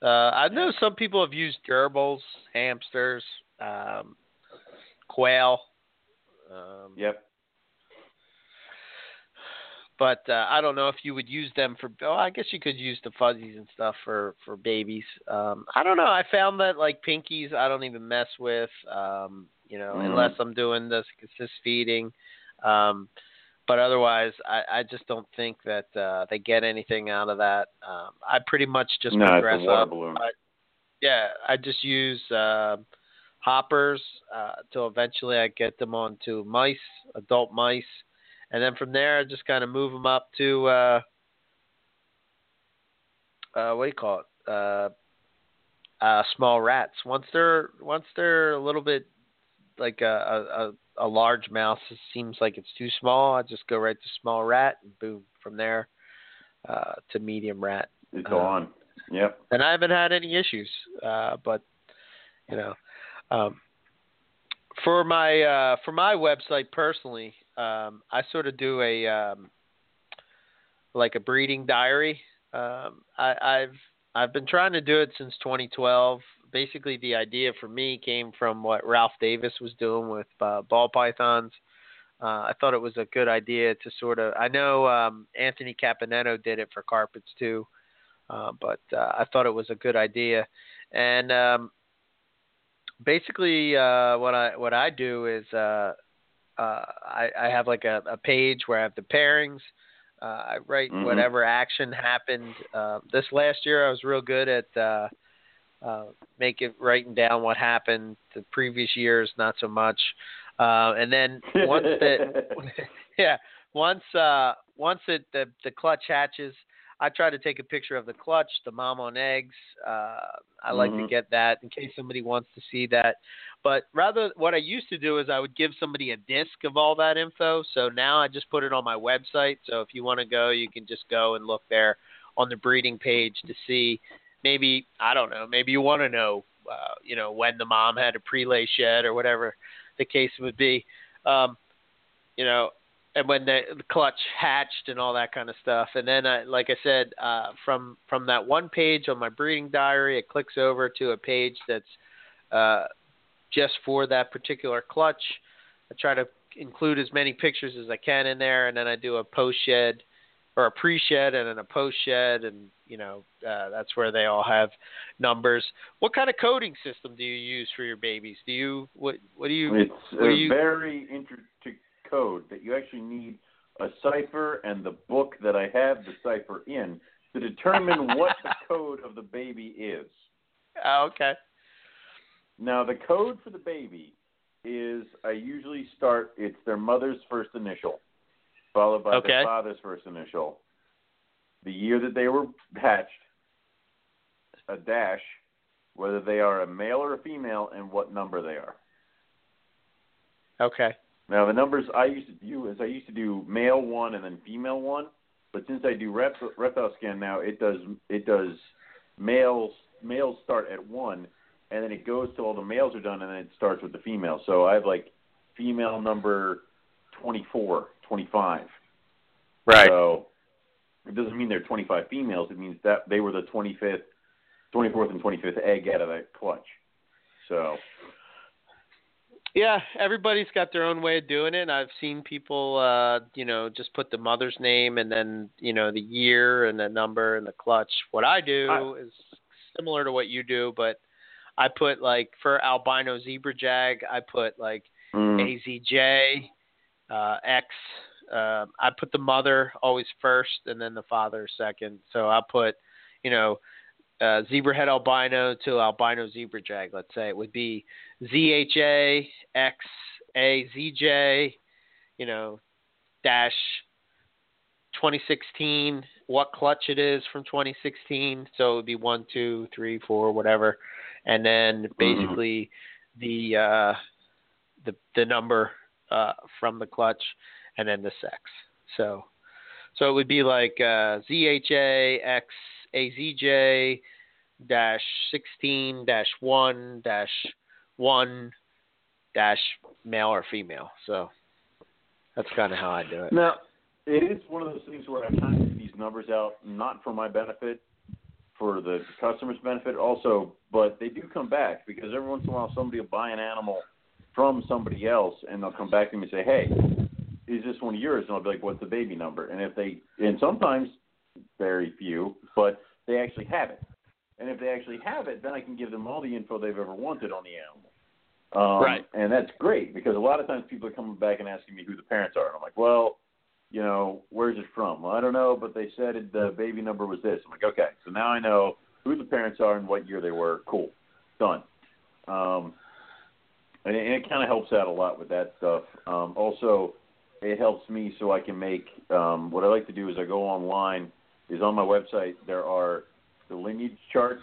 Uh, I know some people have used gerbils, hamsters, um, quail. Um, Yep. But uh, I don't know if you would use them for. Oh, I guess you could use the fuzzies and stuff for for babies. Um, I don't know. I found that like pinkies, I don't even mess with. Um, you know, Mhm. unless I'm doing this assist feeding. Um, but otherwise, I, I just don't think that uh, they get anything out of that. Um, I pretty much just no, it's progress a water up. balloon. I- Yeah, I just use uh, hoppers uh, till eventually I get them onto mice, adult mice, and then from there I just kind of move them up to uh, uh, what do you call it? Uh, uh, small rats. Once they're once they're a little bit like a, a a large mouse it seems like it's too small. I just go right to small rat and boom from there uh, to medium rat It's uh, on. Yep. and I haven't had any issues. Uh, but you know, um, for my uh, for my website personally, um, I sort of do a um, like a breeding diary. Um, I, I've I've been trying to do it since 2012. Basically, the idea for me came from what Ralph Davis was doing with uh, ball pythons. Uh, I thought it was a good idea to sort of. I know um, Anthony Caponetto did it for carpets too. Uh, but uh, I thought it was a good idea, and um, basically uh, what I what I do is uh, uh, I, I have like a, a page where I have the pairings. Uh, I write Mhm. whatever action happened. Uh, this last year I was real good at uh, uh, making writing down what happened. The previous years not so much. Uh, and then once that [LAUGHS] [LAUGHS] yeah, once uh once it the the clutch hatches, I try to take a picture of the clutch, the mom on eggs. Uh I like to Mhm. get that in case somebody wants to see that. But rather what I used to do is I would give somebody a disc of all that info. So now I just put it on my website. So if you want to go, you can just go and look there on the breeding page to see maybe I don't know, maybe you want to know uh, you know, when the mom had a prelay shed or whatever the case would be. Um, you know, and when the, the clutch hatched and all that kind of stuff. And then, I, like I said, uh, from from that one page on my breeding diary, it clicks over to a page that's uh, just for that particular clutch. I try to include as many pictures as I can in there, and then I do a post shed or a pre shed and then a post shed, and you know uh, that's where they all have numbers. What kind of coding system do you use for your babies? Do you what what do you It's what do you very interesting code that you actually need a cipher and the book that I have the cipher in to determine [LAUGHS] what the code of the baby is. oh, okay Now, the code for the baby is I usually start, it's their mother's first initial, followed by Okay. their father's first initial, the year that they were hatched, a dash, whether they are a male or a female, and what number they are. okay Now, the numbers I used to do is I used to do male one and then female one, but since I do rep, Reptiscan now, it does it does males males start at one, and then it goes till all the males are done, and then it starts with the female. So I have like female number 24, 25. So it doesn't mean they're 25 females. It means that they were the 25th, 24th, and 25th egg out of that clutch. So Yeah, everybody's got their own way of doing it. And I've seen people, uh, you know, just put the mother's name and then, you know, the year and the number and the clutch. What I do I- is similar to what you do, but I put like for albino zebra jag, I put like mm, AZJ, uh, X. Uh, I put the mother always first and then the father second. So I put, you know, uh, zebra head albino to albino zebra jag. Let's say it would be ZHA X A ZJ, you know, dash 2016. What clutch it is from 2016? So it would be one, two, three, four, whatever, and then basically the uh, the the number uh, from the clutch, and then the sex. So so it would be like uh, ZHA X AZJ dash sixteen dash one dash one dash male or female. So that's kind of how I do it. Now, it is one of those things where I kind of these numbers out not for my benefit, for the customer's benefit also, but they do come back because every once in a while somebody will buy an animal from somebody else and they'll come back to me and say, "Hey, is this one of yours?" And I'll be like, "What's the baby number?" And if they, and sometimes very few, but they actually have it. And if they actually have it, then I can give them all the info they've ever wanted on the animal. Um, Right. And that's great because a lot of times people are coming back and asking me who the parents are. And I'm like, well, you know, where's it from? Well, I don't know, but they said the baby number was this. I'm like, okay, so now I know who the parents are and what year they were. Cool. Done. Um, and it, it kind of helps out a lot with that stuff. Um, also, it helps me so I can make um, what I like to do is I go online. Is on my website there are the lineage charts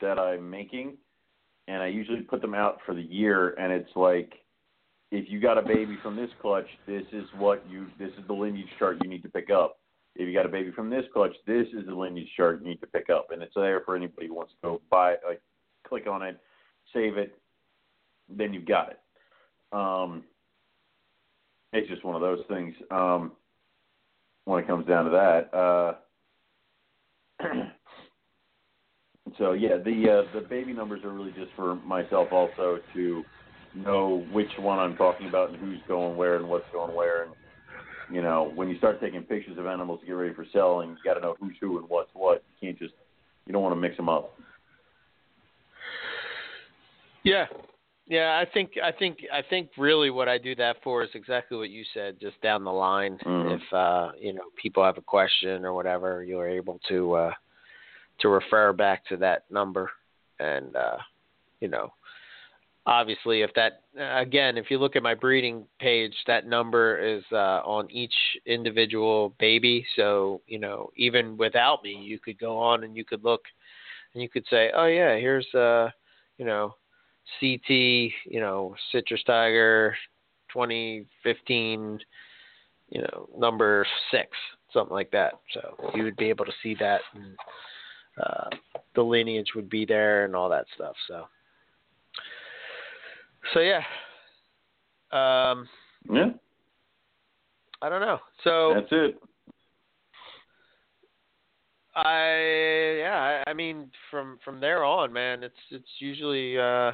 that I'm making, and I usually put them out for the year. And it's like, if you got a baby from this clutch, this is what you this is the lineage chart you need to pick up. If you got a baby from this clutch, this is the lineage chart you need to pick up, and it's there for anybody who wants to go buy it. Like, click on it, save it, then you've got it. Um, it's just one of those things. Um, when it comes down to that. Uh, [CLEARS THROAT] so yeah, the uh, the baby numbers are really just for myself also to know which one I'm talking about and who's going where and what's going where. And you know, when you start taking pictures of animals to get ready for selling, you got to know who's who and what's what. You can't just you don't want to mix them up. Yeah. Yeah, I think I think I think really what I do that for is exactly what you said, just down the line. Mhm. If uh, you know, people have a question or whatever, you're able to uh to refer back to that number and uh you know, obviously if that again, if you look at my breeding page, that number is uh on each individual baby, so, you know, even without me, you could go on and you could look and you could say, "Oh yeah, here's uh, you know, CT, you know, Citrus Tiger, 2015, you know, number six, something like that. So you would be able to see that, and uh, the lineage would be there and all that stuff. So, so yeah, um, Yeah, I don't know. So that's it. I yeah, I, I mean from from there on, man, it's it's usually uh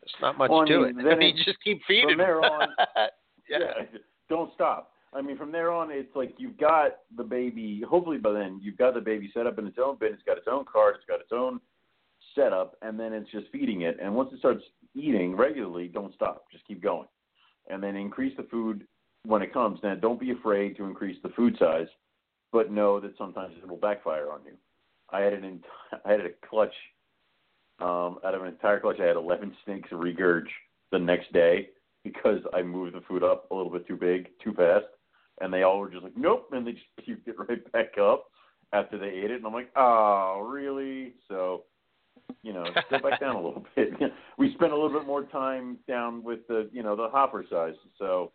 there's not much Well, I to mean, it. [LAUGHS] I mean, just keep feeding. from there on- [LAUGHS] yeah. Don't stop. I mean, from there on, it's like you've got the baby. Hopefully, by then, you've got the baby set up in its own bin. It's got its own card. It's got its own setup, and then it's just feeding it. And once it starts eating regularly, don't stop. Just keep going, and then increase the food when it comes. Now, don't be afraid to increase the food size, but know that sometimes it will backfire on you. I had an ent- [LAUGHS] I had a clutch. Um, out of an entire clutch, I had 11 [LAUGHS] snakes regurge the next day because I moved the food up a little bit too big, too fast, and they all were just like, nope, and they just [LAUGHS] puked it right back up after they ate it, and I'm like, oh, really? So, you know, go back down a little [LAUGHS] bit. [LAUGHS] we spent a little bit more time down with the, you know, the hopper size, so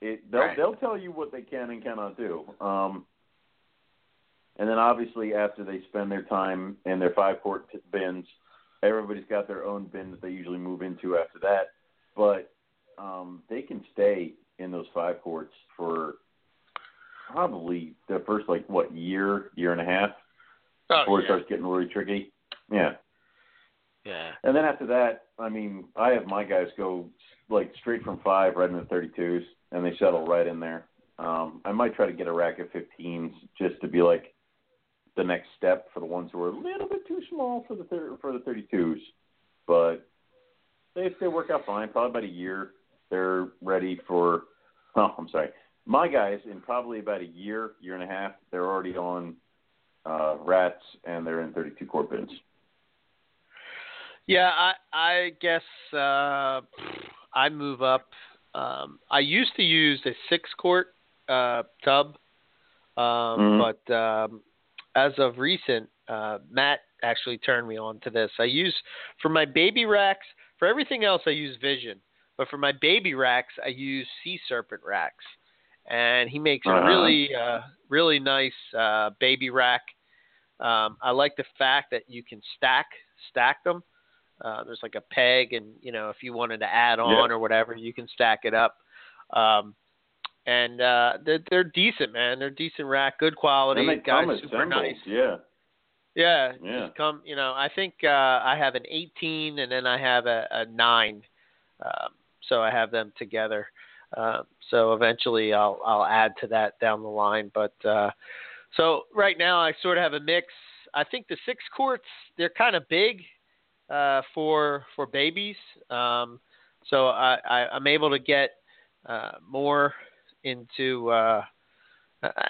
it they'll Right. they'll tell you what they can and cannot do. Um, and then obviously after they spend their time in their five quart bins, everybody's got their own bin that they usually move into after that. But um, they can stay in those five quarts for probably the first like what year, year and a half Oh, before it starts getting really tricky. Yeah. Yeah. And then after that, I mean, I have my guys go like straight from five right into 32s, and they settle right in there. Um, I might try to get a rack of 15s just to be like the next step for the ones who are a little bit too small for the thir- for the 32s, but they they work out fine. Probably about a year, they're ready for. Oh, I'm sorry. My guys in probably about a year, year and a half, they're already on uh, rats and they're in 32 quart bins. Yeah, I I guess uh, I move up. Um, I used to use a six quart uh, tub, um, Mhm. but um, as of recent, uh, Matt actually turned me on to this. I use for my baby racks. For everything else, I use Vision, but for my baby racks, I use Sea Serpent racks, and he makes a Uh-huh. really uh, really nice uh, baby rack. Um, I like the fact that you can stack stack them. Uh, there's like a peg, and you know if you wanted to add on or whatever, you can stack it up. Um, and uh, they're they're decent, man. They're decent rack, good quality. And they Guys, come super nice. Yeah. Yeah, Yeah. come. You know, I think uh, I have an 18, and then I have a, a nine. Um, so I have them together. Uh, so eventually, I'll I'll add to that down the line. But uh, so right now, I sort of have a mix. I think the six quarts they're kind of big uh, for for babies. Um, so I, I I'm able to get uh, more into. Uh,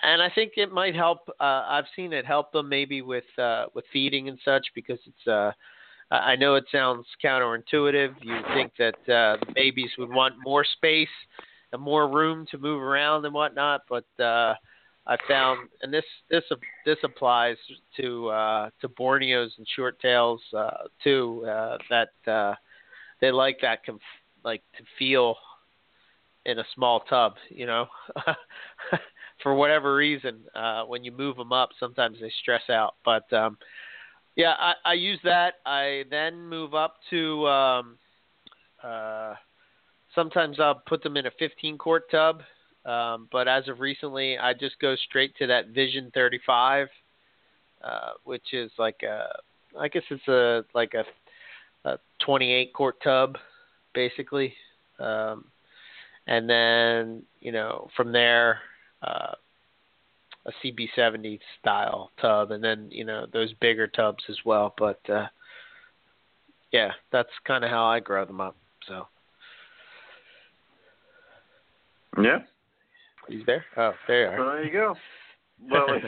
and I think it might help. Uh, I've seen it help them maybe with uh, with feeding and such because it's. Uh, I know it sounds counterintuitive. You think that uh, babies would want more space and more room to move around and whatnot, but uh, I found, and this this this applies to uh, to Borneos and short tails uh, too. Uh, that uh, they like that conf- like to feel in a small tub, you know. [LAUGHS] For whatever reason, uh, when you move them up, sometimes they stress out. But um, yeah, I, I use that. I then move up to. Um, uh, sometimes I'll put them in a 15 quart tub, um, but as of recently, I just go straight to that Vision 35, uh, which is like a. I guess it's a like a, a 28 quart tub, basically. Um, and then you know from there uh, a CB70 style tub, and then you know those bigger tubs as well. But uh, yeah, that's kind of how I grow them up. So Yeah. he's there. Oh, there you are. there you go. Well,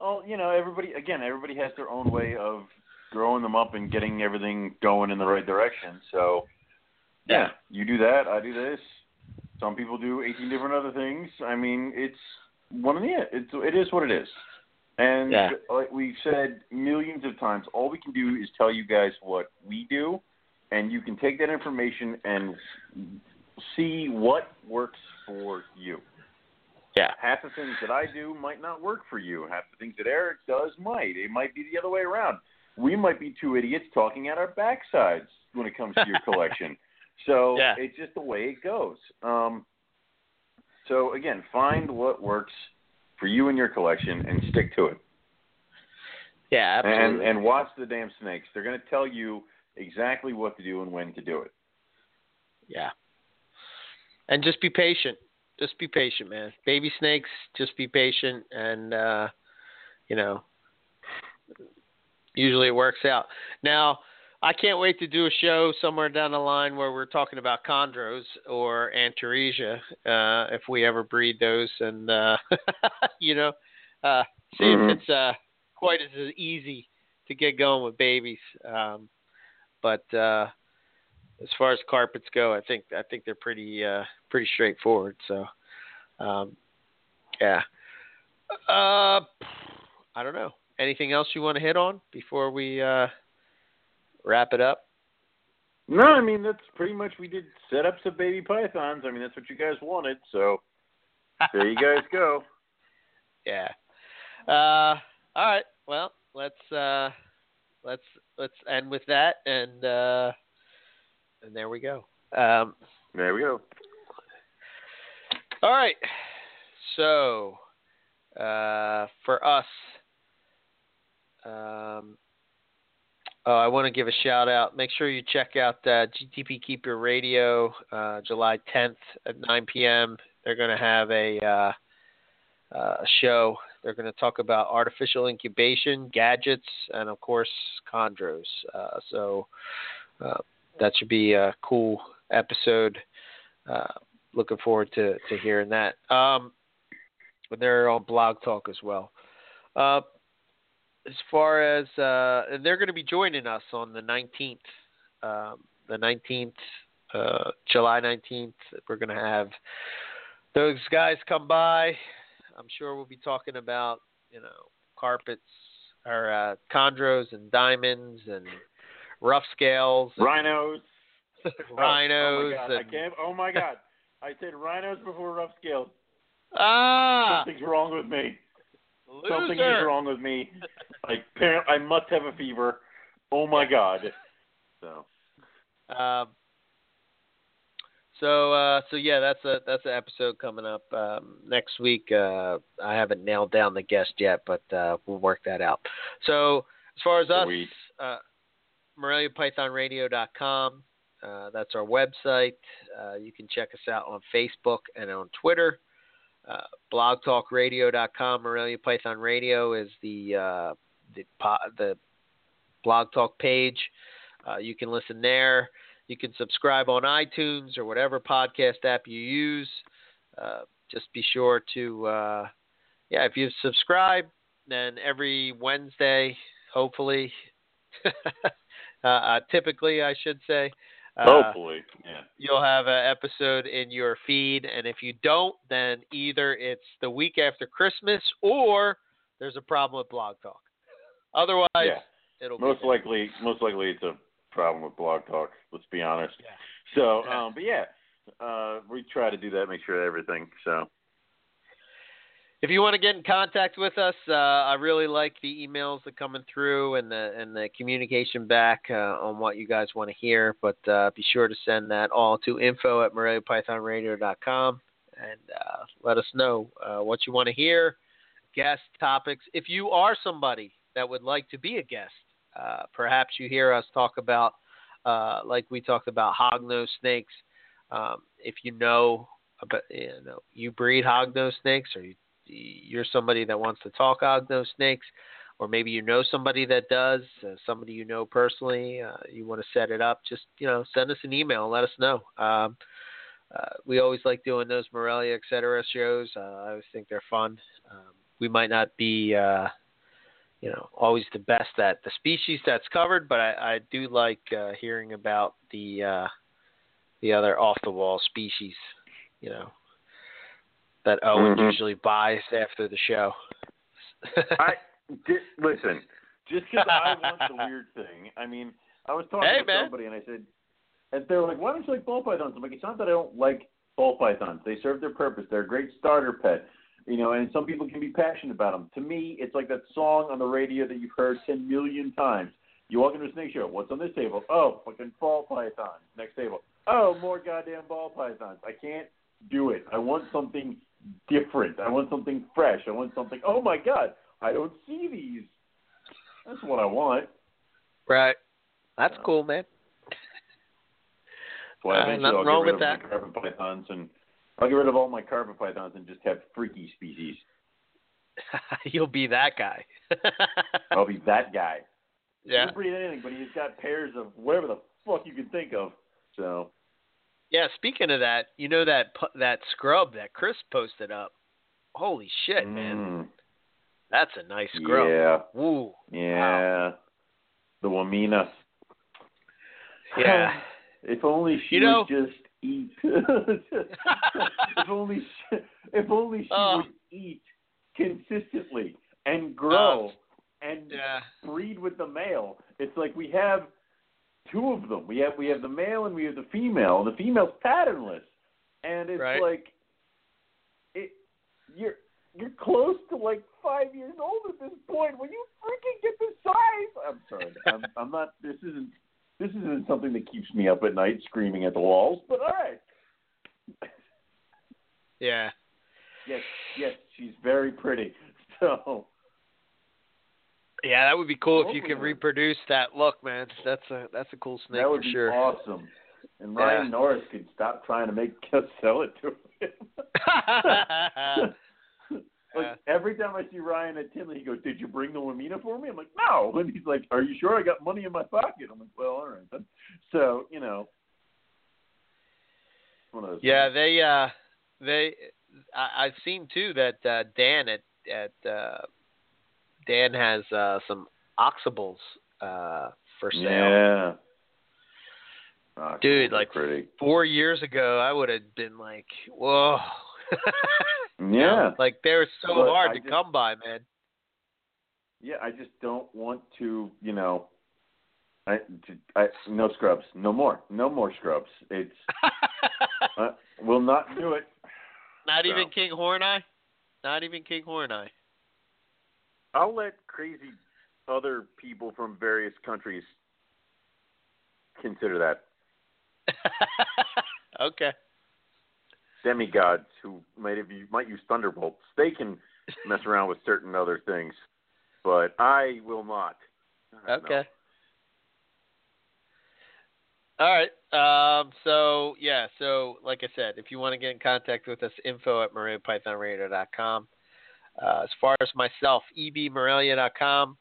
oh, [LAUGHS] you know, everybody again, everybody has their own way of growing them up and getting everything going in the right direction. So, yeah, you do that, I do this. Some people do 18 different other things. I mean, it's one of the it's it is what it is. And Yeah. like we've said millions of times, all we can do is tell you guys what we do, and you can take that information and see what works for you Yeah. half the things that I do might not work for you. Half the things that Eric does might. It might be the other way around. We might be two idiots talking at our backsides when it comes to your [LAUGHS] collection. So Yeah. it's just the way it goes. Um, so again, find what works for you and your collection and stick to it. Yeah, And absolutely. and watch the damn snakes. They're going to tell you exactly what to do and when to do it. Yeah. And just be patient. Just be patient, man. Baby snakes, just be patient and uh you know usually it works out. Now, I can't wait to do a show somewhere down the line where we're talking about chondros or antaresia, uh, if we ever breed those and uh [LAUGHS] you know, uh see Mhm. if it's uh quite as easy to get going with babies. Um but uh as far as carpets go, I think I think they're pretty uh, pretty straightforward. So, um, yeah. Uh, I don't know. Anything else you want to hit on before we uh, wrap it up? No, I mean that's pretty much we did setups of baby pythons. I mean that's what you guys wanted. So there you guys go. [LAUGHS] Yeah. Uh, all right. Well, let's uh, let's let's end with that, and uh, and there we go. Um, There we go. All right. So, uh, for us, um, Oh, I want to give a shout out. Make sure you check out uh, GTP Keeper Radio, uh, July 10th at 9 p.m. They're going to have a, uh, uh, a show. They're going to talk about artificial incubation, gadgets, and of course, chondros. Uh, so uh, that should be a cool episode. Uh, looking forward to, to hearing that. Um, they're on Blog Talk as well. As far as uh, they're going to be joining us on the 19th, um, the 19th, uh, July 19th. We're going to have those guys come by. I'm sure we'll be talking about you know carpets or uh, chondros and diamonds and rough scales, and Rhinos. rhinos. [LAUGHS] Oh, oh my god! and, I. Oh my god! I said rhinos before rough scales. [LAUGHS] ah, Something's wrong with me. Something is wrong with me. I I must have a fever. Oh my god. So Um, so uh, so yeah, that's a that's an episode coming up um, next week. Uh, I haven't nailed down the guest yet, but uh, we'll work that out. So as far as us, Sweet. uh, MoreliaPythonRadio.com. Uh, that's our website. Uh, you can check us out on Facebook and on Twitter. Blogtalkradio.com. Morelia Python Radio is the uh, the the blog talk page. Uh, you can listen there. You can subscribe on iTunes or whatever podcast app you use. Uh, just be sure to, uh, yeah, if you subscribe, then every Wednesday, hopefully, [LAUGHS] uh, uh, typically, I should say, uh, hopefully, yeah. you'll have an episode in your feed. And if you don't, then either it's the week after Christmas or there's a problem with Blog Talk. Otherwise, Yeah. it'll Most be likely, most likely it's a problem with Blog Talk. Let's be honest. Yeah. So, Yeah. um, but yeah, uh, we try to do that, make sure everything. So, if you want to get in contact with us, uh, I really like the emails that coming through and the and the communication back uh, on what you guys want to hear. But uh, be sure to send that all to info at MoreliaPythonRadio.com and uh, let us know uh, what you want to hear, guest topics. If you are somebody that would like to be a guest, uh, perhaps you hear us talk about, like we talked about hognose snakes. Um, if you know about, you know, you breed hognose snakes or you you're somebody that wants to talk hognose snakes, or maybe you know somebody that does, uh, somebody you know personally, uh, you want to set it up, just you know, send us an email and let us know. Um, uh, we always like doing those Morelia, et cetera shows. Uh, I always think they're fun. Um, we might not be, uh, you know, always the best at the species that's covered, but I, I do like uh, hearing about the uh, the other off the wall species. You know, that Owen Mhm. usually buys after the show. [LAUGHS] I di- listen. Just because I want the weird thing. I mean, I was talking Hey, to man. somebody and I said, and they were like, "Why don't you like ball pythons?" I'm like, "It's not that I don't like ball pythons. They serve their purpose. They're a great starter pet." You know, and some people can be passionate about them. To me, it's like that song on the radio that you've heard 10 million times. You walk into a snake show. What's on this table? Oh, fucking ball pythons. Next table. Oh, more goddamn ball pythons. I can't do it. I want something different. I want something fresh. I want something. Oh my god, I don't see these. That's what I want. right. That's cool, man. That's why Uh, nothing I'll wrong get rid with of my carpet pythons and I'll get rid of all my carpet pythons and just have freaky species. [LAUGHS] You'll be that guy. [LAUGHS] I'll be that guy. yeah. He'll breed anything, but he's got pairs of whatever the fuck you can think of. So Yeah. Speaking of that, you know that that scrub that Chris posted up. Holy shit, man! mm, That's a nice scrub. yeah, Woo. yeah. The Wamena. Yeah. [SIGHS] if only she You know- would just eat. [LAUGHS] if only she, if only she Oh. would eat consistently and grow and yeah. breed with the male. It's like we have two of them. We have we have the male and we have the female. And the female's patternless, and it's Right. like it. You're you're close to like five years old at this point. When you freaking get the size, I'm sorry. I'm, [LAUGHS] I'm not. This isn't. This isn't something that keeps me up at night screaming at the walls. But all right. Yeah. Yes, yes, she's very pretty. [LAUGHS] So Yeah, that would be cool if you could reproduce that look, man. That's a that's a cool snake that would for be sure. awesome. And Ryan Yeah. Norris could stop trying to make [LAUGHS] us sell it to him. [LAUGHS] like every time I see Ryan at Tinley, he goes, "Did you bring the Lamina for me?" I'm like, "No," [LAUGHS] and he's like, "Are you sure I got money in my pocket?" I'm like, "Well, all right then." So you know, one of those yeah, things. they uh they I, I've seen too that uh Dan at at uh Dan has uh some oxables uh for sale. yeah. Oh, Dude, like pretty. Four years ago I would have been like, Whoa [LAUGHS] Yeah, Like they're so But hard I to just- come by, man. yeah. I just don't want to, you know. I, I no scrubs, no more, no more scrubs. It's [LAUGHS] uh, we'll not do it. Not So. even Kinghorni? Not even Kinghorni. I'll let crazy other people from various countries consider that [LAUGHS] okay. demigods who might have might use thunderbolts. They can mess around with certain other things, but I will not. No. Okay. All right. Um, so yeah, so like I said, if you want to get in contact with us, info at moreliapythonradio.com. Uh, as far as myself, ebmorelia.com.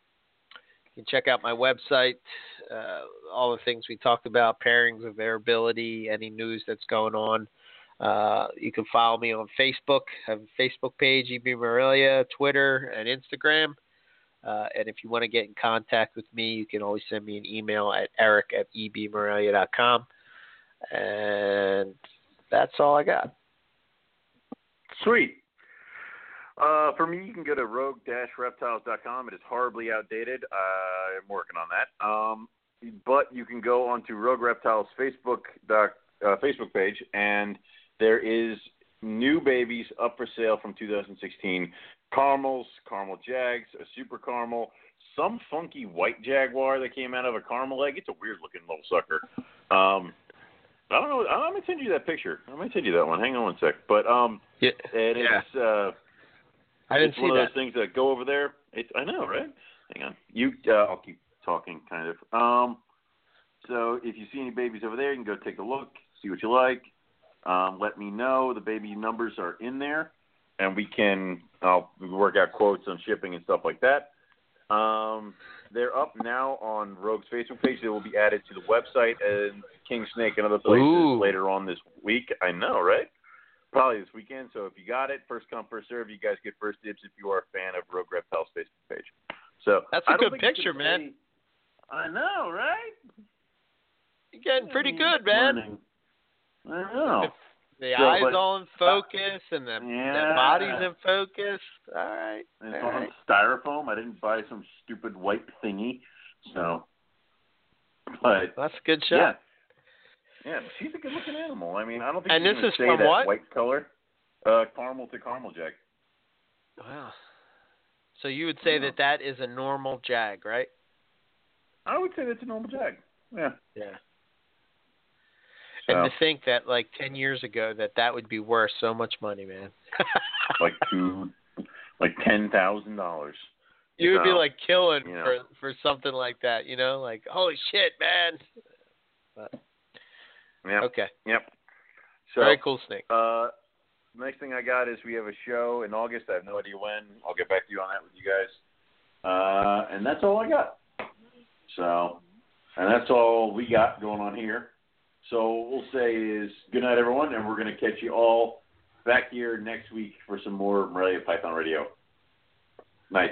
You can check out my website, uh, all the things we talked about, pairings, availability, any news that's going on. Uh, you can follow me on Facebook. I have a Facebook page, EB Morelia, Twitter, and Instagram. Uh, and if you want to get in contact with me, you can always send me an email at eric at ebmorelia.com. And that's all I got. Sweet. Uh, for me, you can go to rogue-reptiles.com. It is horribly outdated. Uh, I'm working on that. Um, but you can go onto Rogue Reptiles Facebook doc, uh, Facebook page, and there is new babies up for sale from 2016. Caramels, caramel jags, a super caramel, some funky white jaguar that came out of a caramel egg. It's a weird looking little sucker. Um, I don't know. I'm gonna send you that picture. I'm gonna send you that one. Hang on one sec. But um, Yeah, and Yeah. it's uh, I didn't it's see one of those things that go over there. It's I know, right? Hang on. You uh, I'll keep talking kind of. Um so if you see any babies over there, you can go take a look, see what you like. Um, let me know. The baby numbers are in there and we can I'll work out quotes on shipping and stuff like that. Um they're up now on Rogue's Facebook page. They will be added to the website and King Snake and other places Ooh. later on this week. I know, right? Probably this weekend. So if you got it, first come, first serve. You guys get first dibs if you are a fan of Rogue Reptiles Facebook page. So That's a good picture, man. I know, right? You're getting pretty good, man. morning. I know. The So, eyes but- all in focus and the, the body's in focus. All right. And all it's on styrofoam. I didn't buy some stupid white thingy. So, but That's a good shot. yeah, but she's a good-looking animal. I mean, I don't think And this is say from that what? white color. Uh, caramel to caramel jag. Wow. So you would say Yeah. that that is a normal jag, right? I would say that's a normal jag. Yeah. Yeah. So, And to think that like ten years ago that that would be worth so much money, man. [LAUGHS] like two, like ten thousand dollars. you would be like killing you know. for for something like that, you know? Like holy shit, man. But Yep. okay, Yep. So, very cool snake. Uh, next thing I got is we have a show in August. I have no idea when. I'll get back to you on that with you guys. Uh, and that's all I got. So, and that's all we got going on here. So what we'll say is good night, everyone, and we're going to catch you all back here next week for some more Morelia Python Radio. Night.